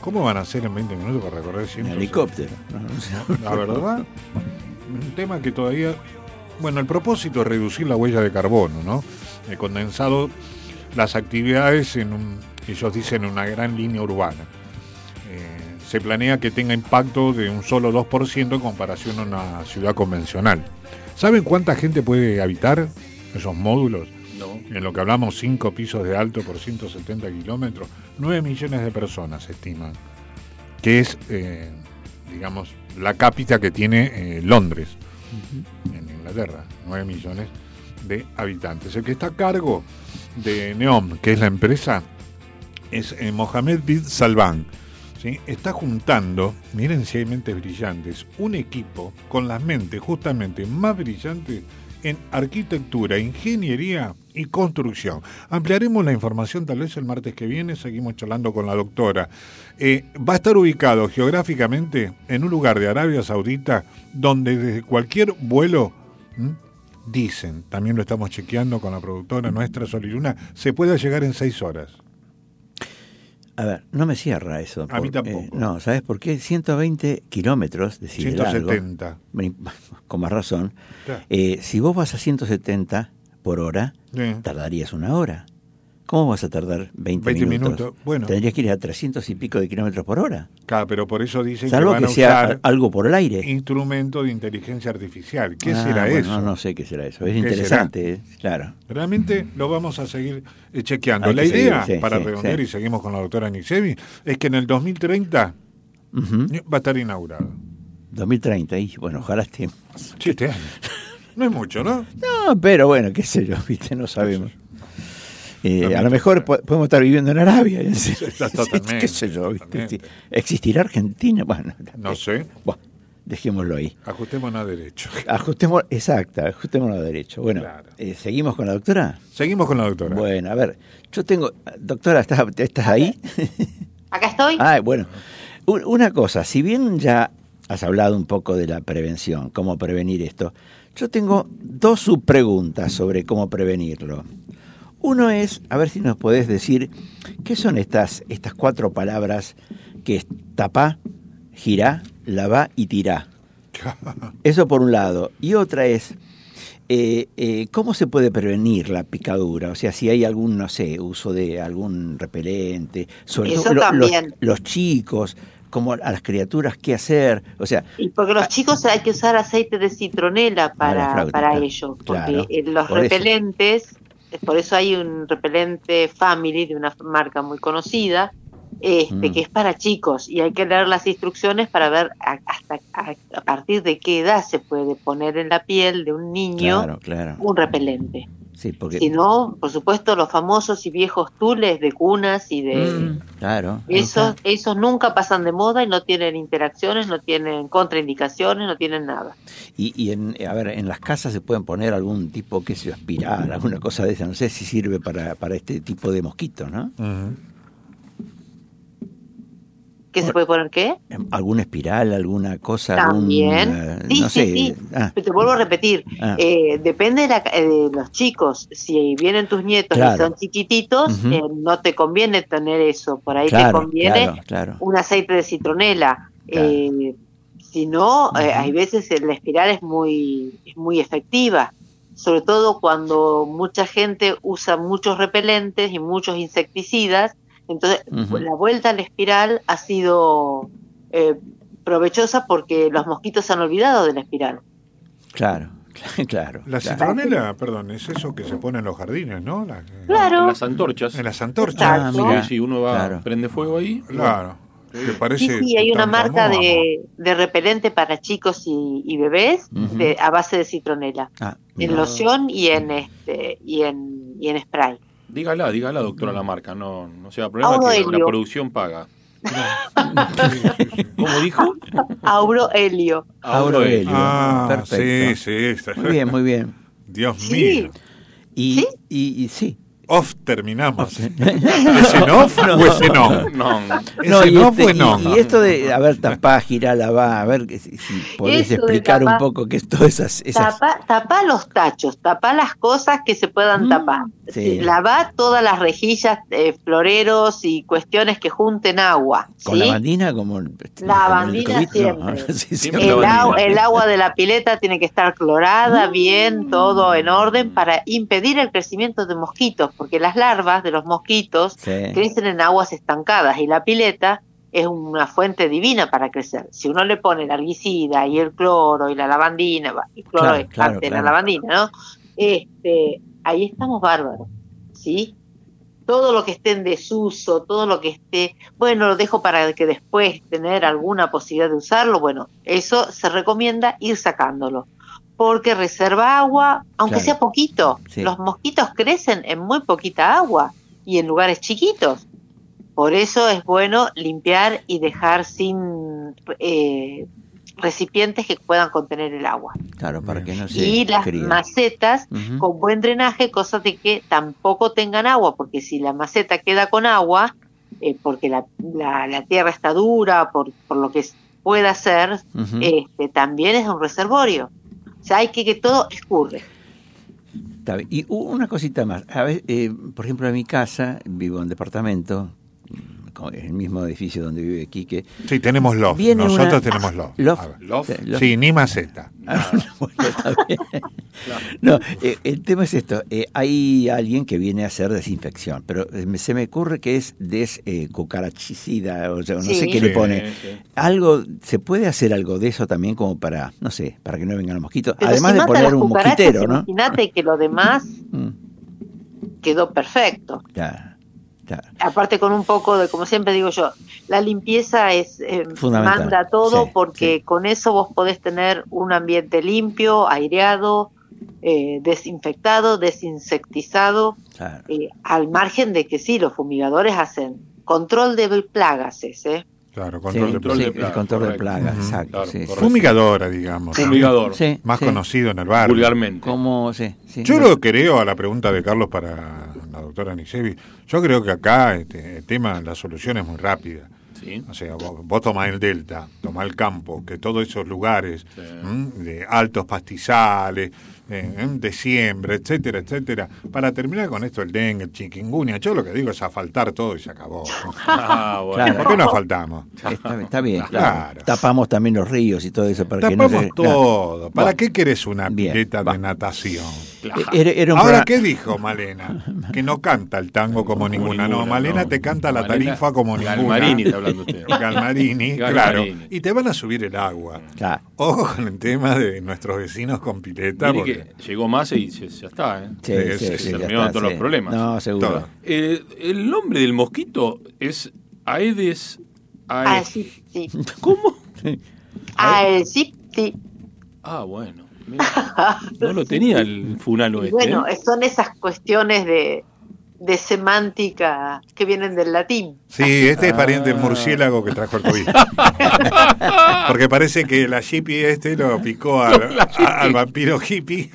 ¿Cómo van a hacer en 20 minutos para recorrer En 100 helicóptero. No, no sé. la verdad, un tema que todavía. Bueno, el propósito es reducir la huella de carbono, ¿no? He condensado las actividades en un, ellos dicen, una gran línea urbana. Se planea que tenga impacto de un solo 2% en comparación a una ciudad convencional. ¿Saben cuánta gente puede habitar esos módulos? No. En lo que hablamos, 5 pisos de alto por 170 kilómetros, 9 millones de personas se estiman, que es, eh, digamos, la cápita que tiene eh, Londres, en Inglaterra, 9 millones de habitantes. El que está a cargo de Neom, que es la empresa, es eh, Mohamed bin Salvan. Está juntando, miren si hay mentes brillantes, un equipo con las mentes justamente más brillantes en arquitectura, ingeniería y construcción. Ampliaremos la información tal vez el martes que viene, seguimos charlando con la doctora. Eh, va a estar ubicado geográficamente en un lugar de Arabia Saudita donde desde cualquier vuelo, dicen, también lo estamos chequeando con la productora nuestra Soliluna, se puede llegar en seis horas. A ver, no me cierra eso. A mí por- tampoco. eh, no, ¿sabes por qué? 120 kilómetros, decir, de largo. 170. Con más razón. Claro. Eh, si vos vas a 170 por hora, Sí. tardarías una hora. ¿Cómo vas a tardar 20, 20 minutos? minutos, bueno. Tendrías que ir a 300 y pico de kilómetros por hora. Claro, pero por eso dicen Salvo que van que a sea usar algo por el aire. instrumento de inteligencia artificial. ¿Qué Ah, será bueno, eso? No, no sé qué será eso. Es ¿Qué interesante, eh, claro. Realmente lo vamos a seguir eh, chequeando. Hay La idea, seguir, sí, para sí, redondear sí. y seguimos con la doctora Nixevi, es que en el 2030 Ujú. va a estar inaugurado. 2030, y bueno, ojalá estemos. Siete años. No es mucho, ¿no? No, pero bueno, qué sé yo, viste, no sabemos. Eh, a lo mejor po- podemos estar viviendo en Arabia. Totalmente, qué sé yo, ¿viste? totalmente. ¿Existirá Argentina? Bueno, No sé. bueno, dejémoslo ahí. Ajustémonos a derecho. Ajustemos, exacto, ajustémoslo a derecho. Bueno, Claro. eh, ¿seguimos con la doctora? Seguimos con la doctora. Bueno, a ver, yo tengo... Doctora, ¿estás, estás ahí? Acá estoy. Ah, bueno. Un- Una cosa, si bien ya has hablado un poco de la prevención, cómo prevenir esto, yo tengo dos subpreguntas sobre cómo prevenirlo. Uno es, a ver si nos podés decir, ¿qué son estas, estas cuatro palabras que es tapá, girá, lavá y tirá? Eso por un lado. Y otra es, eh, eh, ¿cómo se puede prevenir la picadura? O sea, si hay algún, no sé, uso de algún repelente, sobre Eso todo lo- los, también. los chicos, como a las criaturas, ¿qué hacer? O sea, Y porque los chicos hay que usar aceite de citronela la para, flauta, para claro. ello. Porque Claro, los por repelentes, por eso hay un repelente Family de una marca muy conocida, este, Mm. que es para chicos y hay que leer las instrucciones para ver a- hasta a, a partir de qué edad se puede poner en la piel de un niño claro, claro. un repelente. Sí, porque... Si no, por supuesto, los famosos y viejos tules de cunas y de... Mm, claro. Esos, nunca- esos nunca pasan de moda y no tienen interacciones, no tienen contraindicaciones, no tienen nada. Y, y en, a ver, en las casas se pueden poner algún tipo, qué sé yo, espiral, alguna cosa de esa. No sé si sirve para, para este tipo de mosquitos, ¿no? ¿Qué se puede poner qué? Em, ¿Alguna espiral, alguna cosa? También. algún, Sí, no sí, sé. sí. ah, Te vuelvo a repetir, Ah. eh, depende de, la de los chicos. Si vienen tus nietos Claro. y son chiquititos, eh, no te conviene tener eso. Por ahí te conviene claro, un aceite de citronela. Eh, si no, eh, hay veces la espiral es muy, es muy efectiva, sobre todo cuando mucha gente usa muchos repelentes y muchos insecticidas. Entonces, la vuelta a la espiral ha sido eh, provechosa porque los mosquitos se han olvidado de la espiral. Claro, claro. La claro. citronela, perdón, es eso que se pone en los jardines, ¿no? La- Claro. En las antorchas. en las antorchas. Ah, mira, Sí, sí, uno va, claro. prende fuego ahí. Claro. Que parece Sí, sí, hay una marca de, de repelente para chicos y, y bebés de- a base de citronela. Ah, en loción y en este y en y en spray. Dígala, dígala, doctora, la marca. No, no sea problema Auro que la Helio. producción paga. ¿Cómo dijo? Auro helio. Aurelio. Ah, Perfecto. sí, sí. está- Muy bien, muy bien. Dios Sí. mío. Y, ¿Sí? y, y sí. Off terminamos. ¿Es en off o es en on? No, ¿Es No, en y, off este- o en y- on? y esto de, a ver, tapá, girá, lavá, a ver que si, si podés Eso explicar un poco qué es todas esas... esas Tapa, tapa los tachos, tapa las cosas que se puedan Mm, tapar. sí. Lava todas las rejillas, eh, floreros y cuestiones que junten agua. con ¿sí? la bandina como el Bandina no, siempre. sí, sí, Siempre El, la bandina. el agua de la pileta tiene que estar clorada, bien, todo en orden para impedir el crecimiento de mosquitos, porque las larvas de los mosquitos sí. crecen en aguas estancadas y la pileta es una fuente divina para crecer. Si uno le pone el herbicida y el cloro y la lavandina, va, el cloro Claro, es claro, parte de claro. la lavandina, ¿no? Este, ahí estamos bárbaros, ¿sí? Todo lo que esté en desuso, todo lo que esté, bueno, lo dejo para que después tener alguna posibilidad de usarlo, bueno, eso se recomienda ir sacándolo. Porque reserva agua, aunque Claro. sea poquito. Sí. Los mosquitos crecen en muy poquita agua y en lugares chiquitos. Por eso es bueno limpiar y dejar sin eh, recipientes que puedan contener el agua. Claro, para que no se y las macetas con buen drenaje, cosa de que tampoco tengan agua, porque si la maceta queda con agua, eh, porque la, la- la tierra está dura, por, por lo que pueda ser, este, también es un reservorio. O sea, hay que que todo escurre. Y una cosita más. A ver, eh, por ejemplo, en mi casa, vivo en departamento, mm, con el mismo edificio donde vive Quique. Sí, tenemos loft. Viene Nosotros una- tenemos loft. Loft. A ver. Loft. Sí, loft. Sí, ni maceta. Ah, bueno, está bien. No, eh, el tema es esto. eh, hay alguien que viene a hacer desinfección, pero eh, se me ocurre que es des eh, cucarachicida, o sea, no sé Sí. qué le pone. sí. Algo, ¿se puede hacer algo de eso también como para, no sé, para que no vengan los mosquitos? Pero Además si de poner un mosquitero, ¿no? Imagínate que lo demás Mm, quedó perfecto. ya, Aparte con un poco de, como siempre digo yo, la limpieza es eh, manda todo sí, porque sí. con eso vos podés tener un ambiente limpio, aireado, eh, desinfectado, desinsectizado, Claro. eh, al margen de que sí, los fumigadores hacen control de plagas ese. Claro, Sí, control de control sí, el control de correcto. plagas, Ujú, exacto. claro, sí. Fumigadora, digamos. Fumigador. Sí, Más sí. conocido en el barrio. Vulgarmente. Como, sí, sí. Yo lo creo a la pregunta de Carlos para la doctora Nicevi. Yo creo que acá este, el tema, la solución es muy rápida. Sí. O sea, vos, vos tomás el delta, tomás el campo, que todos esos lugares de altos pastizales, eh, de siembra, etcétera, etcétera, para terminar con esto el dengue, el chikungunya, yo lo que digo es asfaltar todo y se acabó. Ah, bueno. Claro. ¿Por qué no asfaltamos? Está, bien, está bien, claro. Claro. Tapamos también los ríos y todo eso para que no Tapamos se... todo. ¿Para Bueno. qué querés una Bien, pileta va. de natación? Era, era un Ahora, programa- ¿qué dijo Malena? Que no canta el tango como ninguna. No, Malena no. te canta la Malena- tarifa como ninguna. Galmarini está hablando usted. Galmarini, claro. Y te van a subir el agua. Claro. Ojo con el tema de nuestros vecinos con pileta. Porque que llegó más y se- ya está, ¿eh? Sí, Sí, sí, terminaron todos los problemas. No, seguro. Eh, el nombre del mosquito es Aedes Ah, aegypti. sí, sí. ¿Cómo? Sí. Ah, bueno. Mira. No lo tenía el funano Y este. bueno, ¿eh? son esas cuestiones de, de semántica que vienen del latín. Sí, este es pariente Ah. del murciélago que trajo el COVID. Porque parece que la hippie este lo picó al, a- al vampiro hippie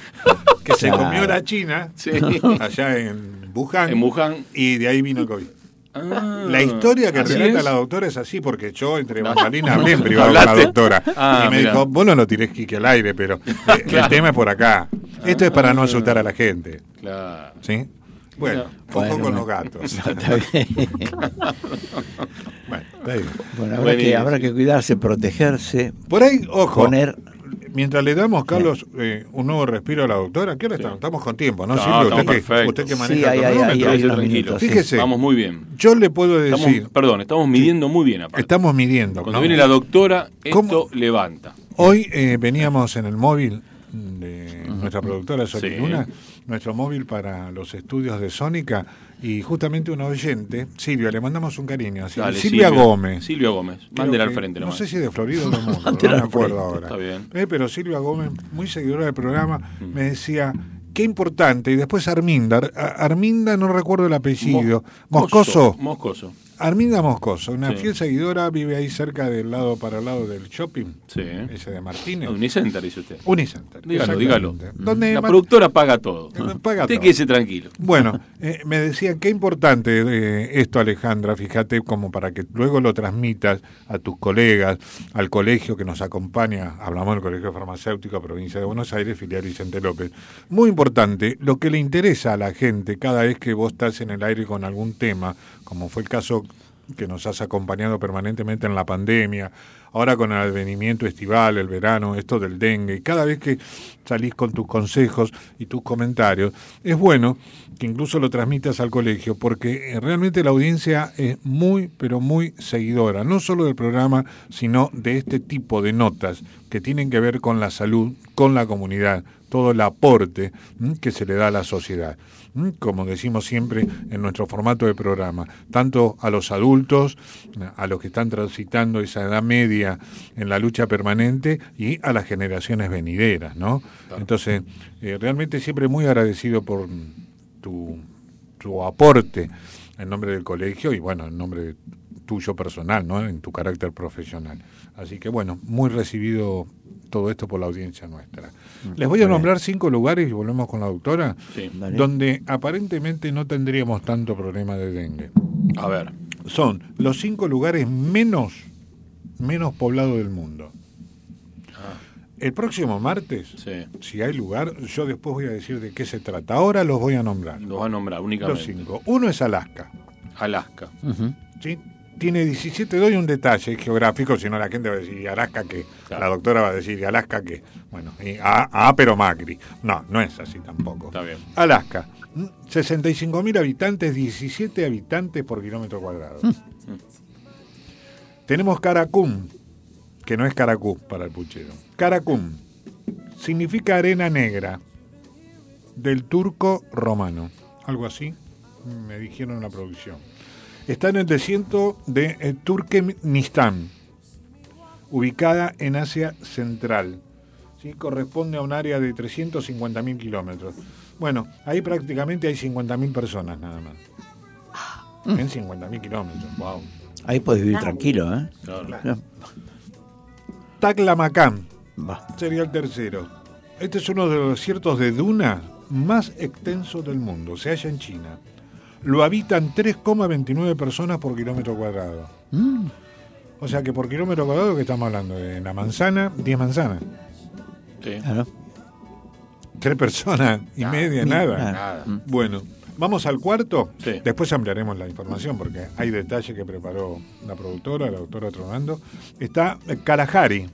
que se Claro. comió la China Sí. allá en Wuhan. En Wuhan. Y de ahí vino el COVID. Ah, La historia que ¿así relata es? la doctora es así, porque yo entre No. bambalinas hablé en privado con la ¿Hablaste? doctora. Ah, y me dijo, vos no lo tirés Quique al aire, pero eh, el tema es por acá. Esto es para no asustar a la gente. Claro. ¿Sí? Bueno, ojo Bueno, con los gatos. Está bien. Bueno, está bien. Bueno, habrá que, habrá que cuidarse, protegerse, Por ahí, ojo. poner... Mientras le damos, Carlos, eh, un nuevo respiro a la doctora, ¿qué hora estamos? Estamos con tiempo, ¿no? No, Silvio? usted, que, perfectos. usted que Sí, maneja hay- el hay- tranquilo. sí. Fíjese, Vamos muy bien. yo le puedo Estamos, decir, perdón, estamos midiendo muy bien aparte. estamos midiendo. Cuando ¿no? viene la doctora, esto ¿Cómo? levanta. Hoy eh, veníamos en el móvil de nuestra productora Sol y Sí. Luna, nuestro móvil para los estudios de Sónica, y justamente un oyente, Silvia, le mandamos un cariño. Dale, Silvia, Gómez. Silvia Gómez. Mándela al frente No nomás. sé si de Florida o de Mundo, no me acuerdo frente. ahora. Está bien. Eh, pero Silvia Gómez, muy seguidora del programa, Mm. me decía, qué importante, y después Arminda, Ar- Arminda no recuerdo el apellido, Moscoso, Moscoso. Arminda Moscoso, una Sí. fiel seguidora, vive ahí cerca del lado para el lado del shopping, Sí. ese de Martínez. Unicenter, dice usted. Unicenter. Dígalo, dígalo. Donde La productora paga todo. Paga Usted todo. quédese tranquilo. Bueno, eh, me decían qué importante eh, esto, Alejandra, fíjate, como para que luego lo transmitas a tus colegas, al colegio que nos acompaña, hablamos del Colegio Farmacéutico, provincia de Buenos Aires, filial Vicente López. Muy importante, lo que le interesa a la gente cada vez que vos estás en el aire con algún tema, como fue el caso que nos has acompañado permanentemente en la pandemia, ahora con el advenimiento estival, el verano, esto del dengue, y cada vez que salís con tus consejos y tus comentarios, es bueno que incluso lo transmitas al colegio, porque eh, realmente la audiencia es muy, pero muy seguidora, no solo del programa, sino de este tipo de notas que tienen que ver con la salud, con la comunidad, todo el aporte ¿m? que se le da a la sociedad. ¿M? Como decimos siempre en nuestro formato de programa, tanto a los adultos, a los que están transitando esa edad media en la lucha permanente y a las generaciones venideras, ¿no? Entonces, eh, realmente siempre muy agradecido por tu, tu aporte en nombre del colegio y bueno, en nombre de tuyo personal, ¿no? En tu carácter profesional. Así que bueno, muy recibido todo esto por la audiencia nuestra. Les voy a nombrar cinco lugares y volvemos con la doctora, Sí. Donde aparentemente no tendríamos tanto problema de dengue. A ver. Son los cinco lugares menos, menos poblados del mundo. El próximo martes, Sí. si hay lugar, yo después voy a decir de qué se trata. Ahora los voy a nombrar. Los va a nombrar Los únicamente. cinco. Uno es Alaska. Alaska. ¿sí? Tiene 17, doy un detalle geográfico, si no la gente va a decir "Y Alaska Claro. la doctora va a decir "Y Alaska que, bueno, y a, a, pero Macri. No, no es así tampoco. Está bien. Alaska, 65 mil habitantes, 17 habitantes por kilómetro cuadrado. Tenemos Caracum, que no es Caracú para el puchero. Caracum significa arena negra, del turco romano. Algo así, me dijeron en la producción. Está en el desierto de eh, Turkmenistán, ubicada en Asia Central. ¿sí? Corresponde a un área de 350.000 kilómetros. Bueno, ahí prácticamente hay 50.000 personas nada más. En 50.000 kilómetros. Wow. Ahí puedes vivir tranquilo, ¿eh? Claro. Taclamacán sería el tercero. Este es uno de los desiertos de duna más extensos del mundo. Se halla en China. Lo habitan 3,29 personas por kilómetro cuadrado. Mm. O sea que por kilómetro cuadrado que estamos hablando de la manzana, 10 manzanas. Sí. Claro. Tres personas y media, mi- nada. nada. Mm. Bueno, vamos al cuarto. Sí. Después ampliaremos la información porque hay detalles que preparó la productora, la doctora Tronando. Está eh, Kalahari.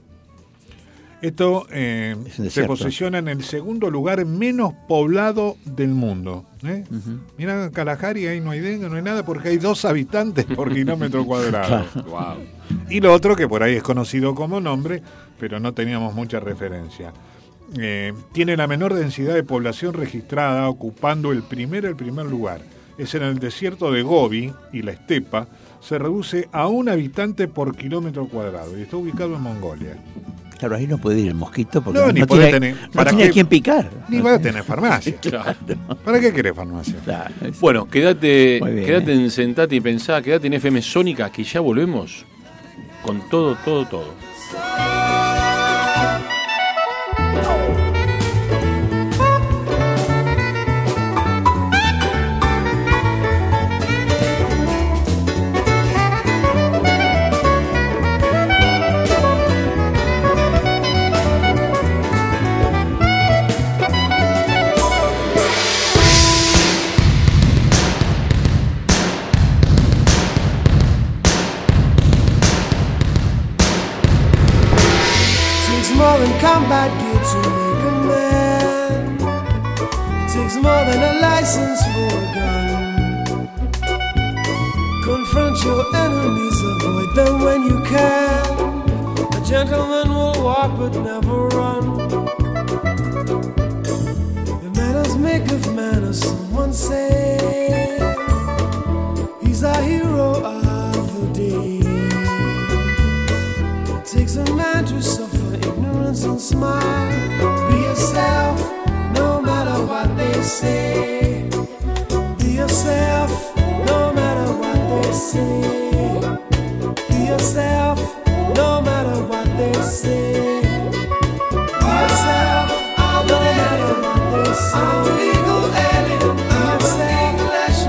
Esto eh, Es se posiciona en el segundo lugar menos poblado del mundo. ¿eh? Ujú. Mira, Kalahari, ahí no hay dengue, no hay nada, porque hay dos habitantes por kilómetro cuadrado. Wow. Y lo otro que por ahí es conocido como nombre, pero no teníamos mucha referencia. Eh, tiene la menor densidad de población registrada, ocupando el primer, el primer lugar. Es en el desierto de Gobi y la estepa. Se reduce a un habitante por kilómetro cuadrado y está ubicado en Mongolia. Claro, ahí no puede ir el mosquito porque No, no, ni tiene, tener- no ¿para tiene qué? a quién picar. Ni va a tener farmacia. Claro. ¿Para qué querés farmacia? Claro, es- Bueno, quédate, bien, quédate eh. en Sentate y Pensá, quédate en FM Sónica, que ya volvemos con todo, todo, todo. Combat gear to make a man. Takes more than a license for a gun. Confront your enemies, avoid them when you can. A gentleman will walk but never run. The manners make of manners, someone say. He's a hero of the day. And smile. Be yourself, no matter what they say. Be yourself, no matter what they say. Be yourself, no matter what they say. Be yourself, no matter what they say. I'm legal alien. Be yourself,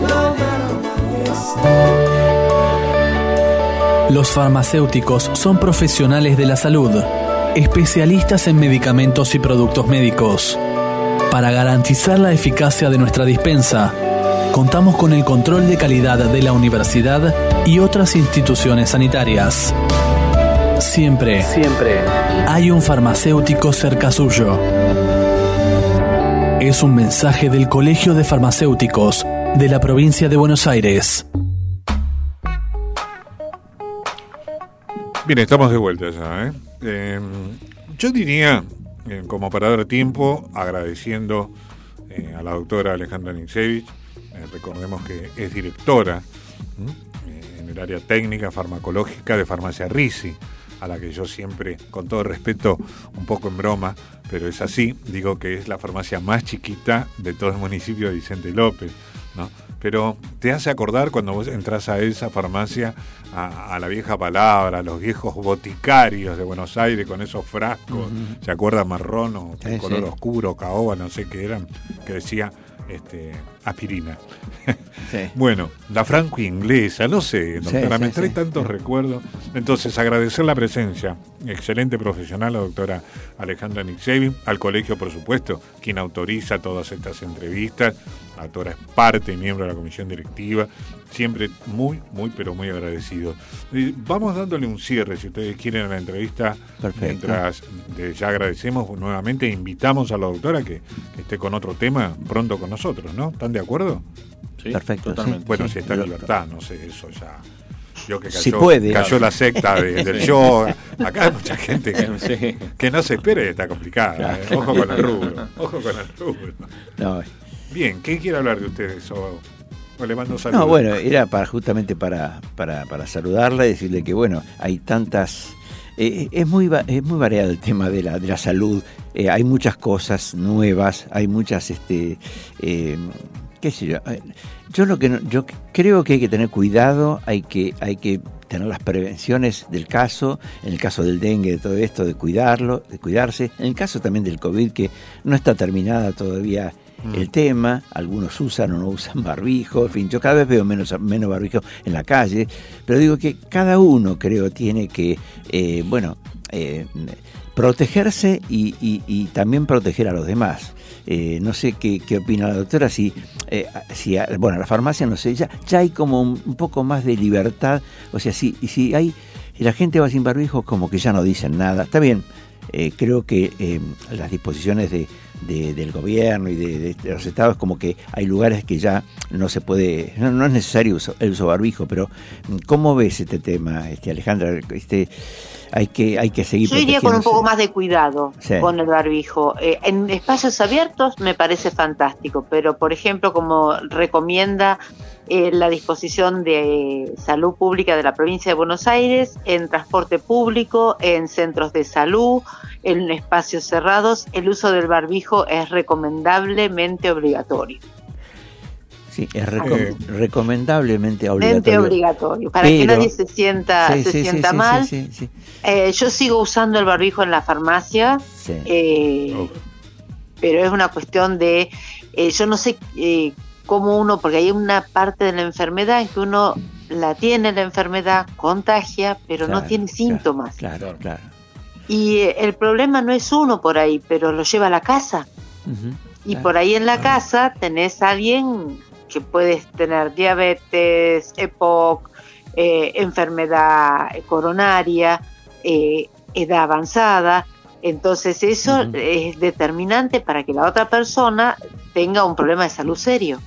no matter what they say. Los farmacéuticos son profesionales de la salud, especialistas en medicamentos y productos médicos. Para garantizar la eficacia de nuestra dispensa, contamos con el control de calidad de la universidad y otras instituciones sanitarias. Siempre, siempre hay un farmacéutico cerca suyo. Es un mensaje del Colegio de Farmacéuticos de la provincia de Buenos Aires. Bien, estamos de vuelta ya. ¿eh? Eh, yo diría, eh, como para dar tiempo, agradeciendo eh, a la doctora Alejandra Nixevich, eh, recordemos que es directora en el área técnica farmacológica de Farmacia Risi, a la que yo siempre, con todo respeto, un poco en broma, pero es así, digo que es la farmacia más chiquita de todo el municipio de Vicente López. ¿no? Pero te hace acordar cuando vos entras a esa farmacia a, a la vieja palabra, a los viejos boticarios de Buenos Aires con esos frascos. ¿se acuerda marrón o Sí, color sí. oscuro, caoba, no sé qué eran, que decía este, aspirina? Sí. Bueno, la franco inglesa, no sé, doctora, sí, me trae tantos recuerdos. Entonces, agradecer la presencia, excelente profesional, la doctora Alejandra Nixevi, al colegio, por supuesto, quien autoriza todas estas entrevistas. La doctora es parte miembro de la comisión directiva, siempre muy, muy, pero muy agradecido. Vamos dándole un cierre, si ustedes quieren, a la entrevista, Perfecto. mientras ya agradecemos nuevamente, e invitamos a la doctora que, que esté con otro tema pronto con nosotros, ¿no? ¿Están de acuerdo? Sí, Perfecto, totalmente. Bueno, Sí, si está en libertad, no sé, eso ya. Yo que cayó, Si puede. cayó la secta de- del yoga. Acá hay mucha gente que, Sí. que no se espera y está complicada. ¿eh? Ojo con el rubro. Ojo con el rubro. No, Bien, ¿qué quiere hablar de ustedes? O le mando saludos. No, bueno, era para justamente para, para, para saludarla y decirle que, bueno, hay tantas... eh, es, muy, es muy variado el tema de la, de la salud. Eh, hay muchas cosas nuevas, hay muchas, este, eh, qué sé yo. eh, Yo lo que no- yo creo que hay que tener cuidado, hay que, hay que tener las prevenciones del caso, en el caso del dengue, de todo esto, de cuidarlo, de cuidarse. En el caso también del COVID, que no está terminada todavía el tema, algunos usan o no usan barbijo, en fin, yo cada vez veo menos, menos barbijo en la calle, pero digo que cada uno creo tiene que, eh, bueno, eh, protegerse y, y- también proteger a los demás. Eh, no sé qué, qué opina la doctora, si, eh, si bueno, la farmacia no sé, ya, ya hay como un, poco más de libertad, o sea, si, si hay, la gente va sin barbijo, como que ya no dicen nada. Está bien, eh, creo que las disposiciones de, de- del gobierno y de, los estados, como que hay lugares que ya no se puede, no, no es necesario uso- el uso barbijo, pero mm, ¿cómo ves este tema, este Alejandra? Este, hay que, hay que seguir Yo iría con un poco más de cuidado Sí. con el barbijo. Eh, en espacios abiertos me parece fantástico, pero por ejemplo, como recomienda eh, la disposición de salud pública de la provincia de Buenos Aires, en transporte público, en centros de salud, en espacios cerrados, el uso del barbijo es recomendablemente obligatorio. Sí, es recom- Eh, recomendablemente Mente obligatorio. obligatorio, para que nadie se sienta, Sí, se sí, sienta sí, mal. sí, sí, sí, Eh, yo sigo usando el barbijo en la farmacia, sí. eh, Oh. pero es una cuestión de, eh, yo no sé eh, cómo uno, porque hay una parte de la enfermedad en que uno la tiene la enfermedad, contagia, pero no tiene claro, síntomas. Claro, claro. Y el problema no es uno por ahí, pero lo lleva a la casa. Y por ahí en la casa tenés a alguien que puedes tener diabetes, EPOC, eh, enfermedad coronaria, eh, edad avanzada. Entonces eso es determinante para que la otra persona tenga un problema de salud serio.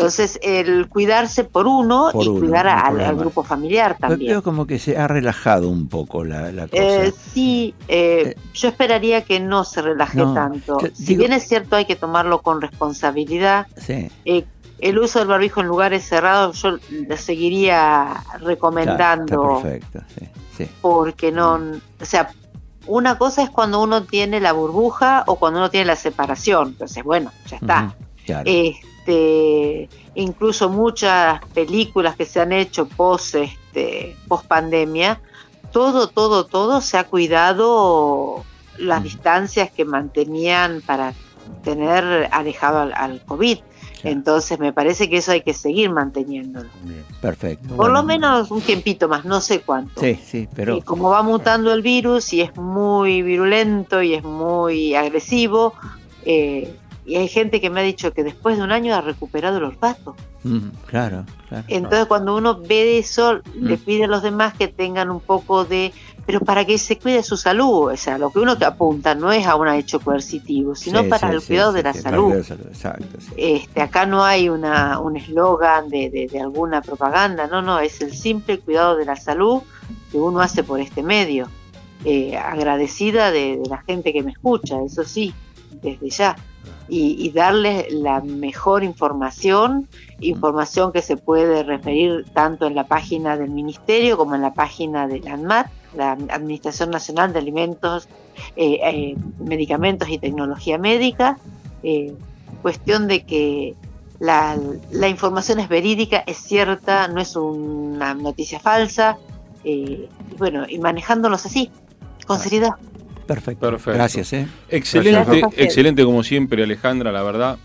Entonces el cuidarse por uno Por y uno, cuidar no al, grupo familiar también. Veo como que se ha relajado un poco la, la cosa. Eh, sí, eh, Eh, yo esperaría que no se relaje no, tanto. yo si digo- bien es cierto hay que tomarlo con responsabilidad, sí, eh, el uso del barbijo en lugares cerrados yo seguiría recomendando está perfecto. Sí, sí. porque no, o sea, una cosa es cuando uno tiene la burbuja o cuando uno tiene la separación, entonces bueno, ya está. Claro. Este, incluso muchas películas que se han hecho post este, post pandemia, todo, todo, todo se ha cuidado las distancias que mantenían para tener alejado al, al COVID. Claro. Entonces me parece que eso hay que seguir manteniéndolo. Bien. Perfecto. Por lo menos un tiempito más, no sé cuánto. Sí, sí, pero Y como va mutando el virus y es muy virulento y es muy agresivo, eh, y hay gente que me ha dicho que después de un año ha recuperado el olfato. mm, claro, claro. Entonces cuando uno ve eso, le Mm. pide a los demás que tengan un poco de... Pero para que se cuide su salud, o sea, lo que uno te apunta no es a un hecho coercitivo, sino Sí, para sí, el sí, cuidado de la salud. de salud, Exacto. Este, acá no hay una, un eslogan de, de- de alguna propaganda, no, no, es el simple cuidado de la salud que uno hace por este medio. Eh, agradecida de, de la gente que me escucha, eso sí, desde ya. Y, y darles la mejor información, información que se puede referir tanto en la página del Ministerio como en la página de la ANMAT, la Administración Nacional de Alimentos, eh, eh, Medicamentos y Tecnología Médica. Eh, cuestión de que la, la información es verídica, es cierta, no es una noticia falsa. eh, y bueno, y manejándolos así, con seriedad. Perfecto. Perfecto. Gracias, ¿eh? Excelente, Gracias excelente como siempre, Alejandra, la verdad.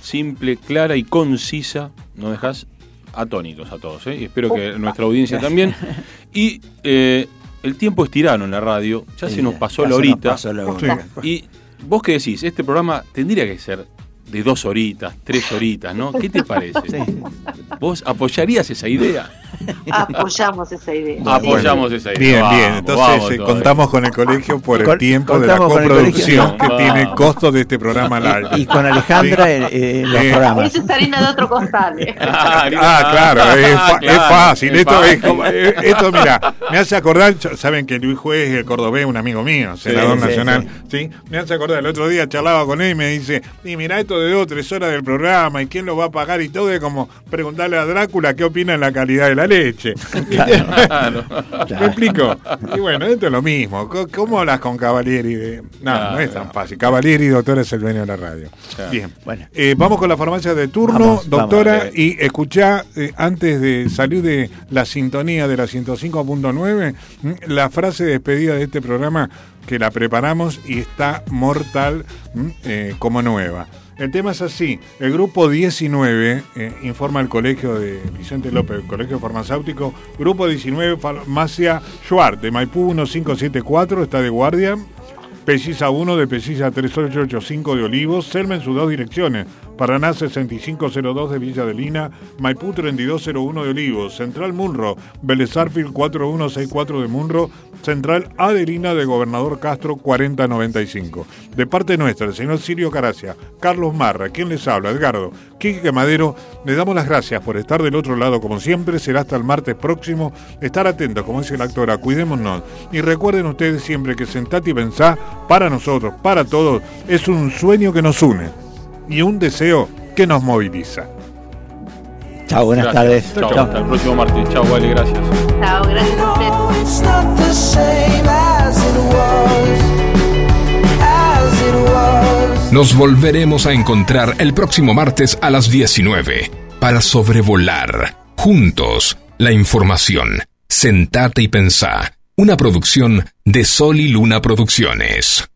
Simple, clara y concisa. Nos dejas atónitos a todos, ¿eh? Y espero que nuestra audiencia también. Y eh, el tiempo es tirano en la radio. Ya se nos pasó Ya la horita. pasó la hora. Y vos qué decís, este programa tendría que ser de dos horitas, tres horitas, ¿no? ¿Qué te parece? ¿Vos apoyarías esa idea? Apoyamos esa idea. Apoyamos esa idea. Bien, Vamos, bien. Entonces vamos eh, contamos con el colegio por el tiempo de la el coproducción que tiene Vamos. costo de este programa al aire. Y con Alejandra en, en los Eh, programas. Esa es harina de otro costal. eh. Ah, claro, es, claro, fácil. es esto es como- eh, esto, mira, me hace acordar, saben que Luis Juez, el cordobés, un amigo mío, senador sí, nacional, sí. Me hace acordar, el otro día charlaba con él y me dice, y mira esto de dos, tres horas del programa, y quién lo va a pagar y todo, es como preguntarle a Drácula qué opina en la calidad de la leche. Claro. ¿Me explico? Y bueno, esto es lo mismo. ¿Cómo hablas con Cavalieri? De... No, no es tan fácil. Cavalieri, doctor, es el dueño de la radio. Claro. Bien. Bueno. Eh, vamos con la farmacia de turno, Vamos, doctora, vamos. y escuchá, eh, antes de salir de la sintonía de la 105.9, mm, la frase de despedida de este programa que la preparamos y está mortal mm, eh, como nueva. El tema es así, el grupo 19, eh, informa el colegio de Vicente López, el colegio farmacéutico, grupo 19, farmacia Schwartz, de Maipú 1574, está de guardia, Precisa 1 de Precisa 3885 de Olivos, Selma en sus dos direcciones, Paraná 6502 de Villa de Lina, Maipú 3201 de Olivos, Central Munro, Belezarfield 4164 de Munro, Central Adelina de Gobernador Castro 4095. De parte nuestra, el señor Sirio Caracia, Carlos Marra, quien les habla, Edgardo, Quique Madero, le damos las gracias por estar del otro lado como siempre, será hasta el martes próximo, estar atentos, como dice la actora, cuidémonos y recuerden ustedes siempre que sentate y pensá, para nosotros, para todos, es un sueño que nos une y un deseo que nos moviliza. Chao, buenas Gracias. tardes. Chao, Chao. hasta el próximo martes. Chao, vale, gracias. Chao, gracias a. Nos volveremos a encontrar el próximo martes a las 19 para sobrevolar juntos la información. Sentate y pensá. Una producción de Sol y Luna Producciones.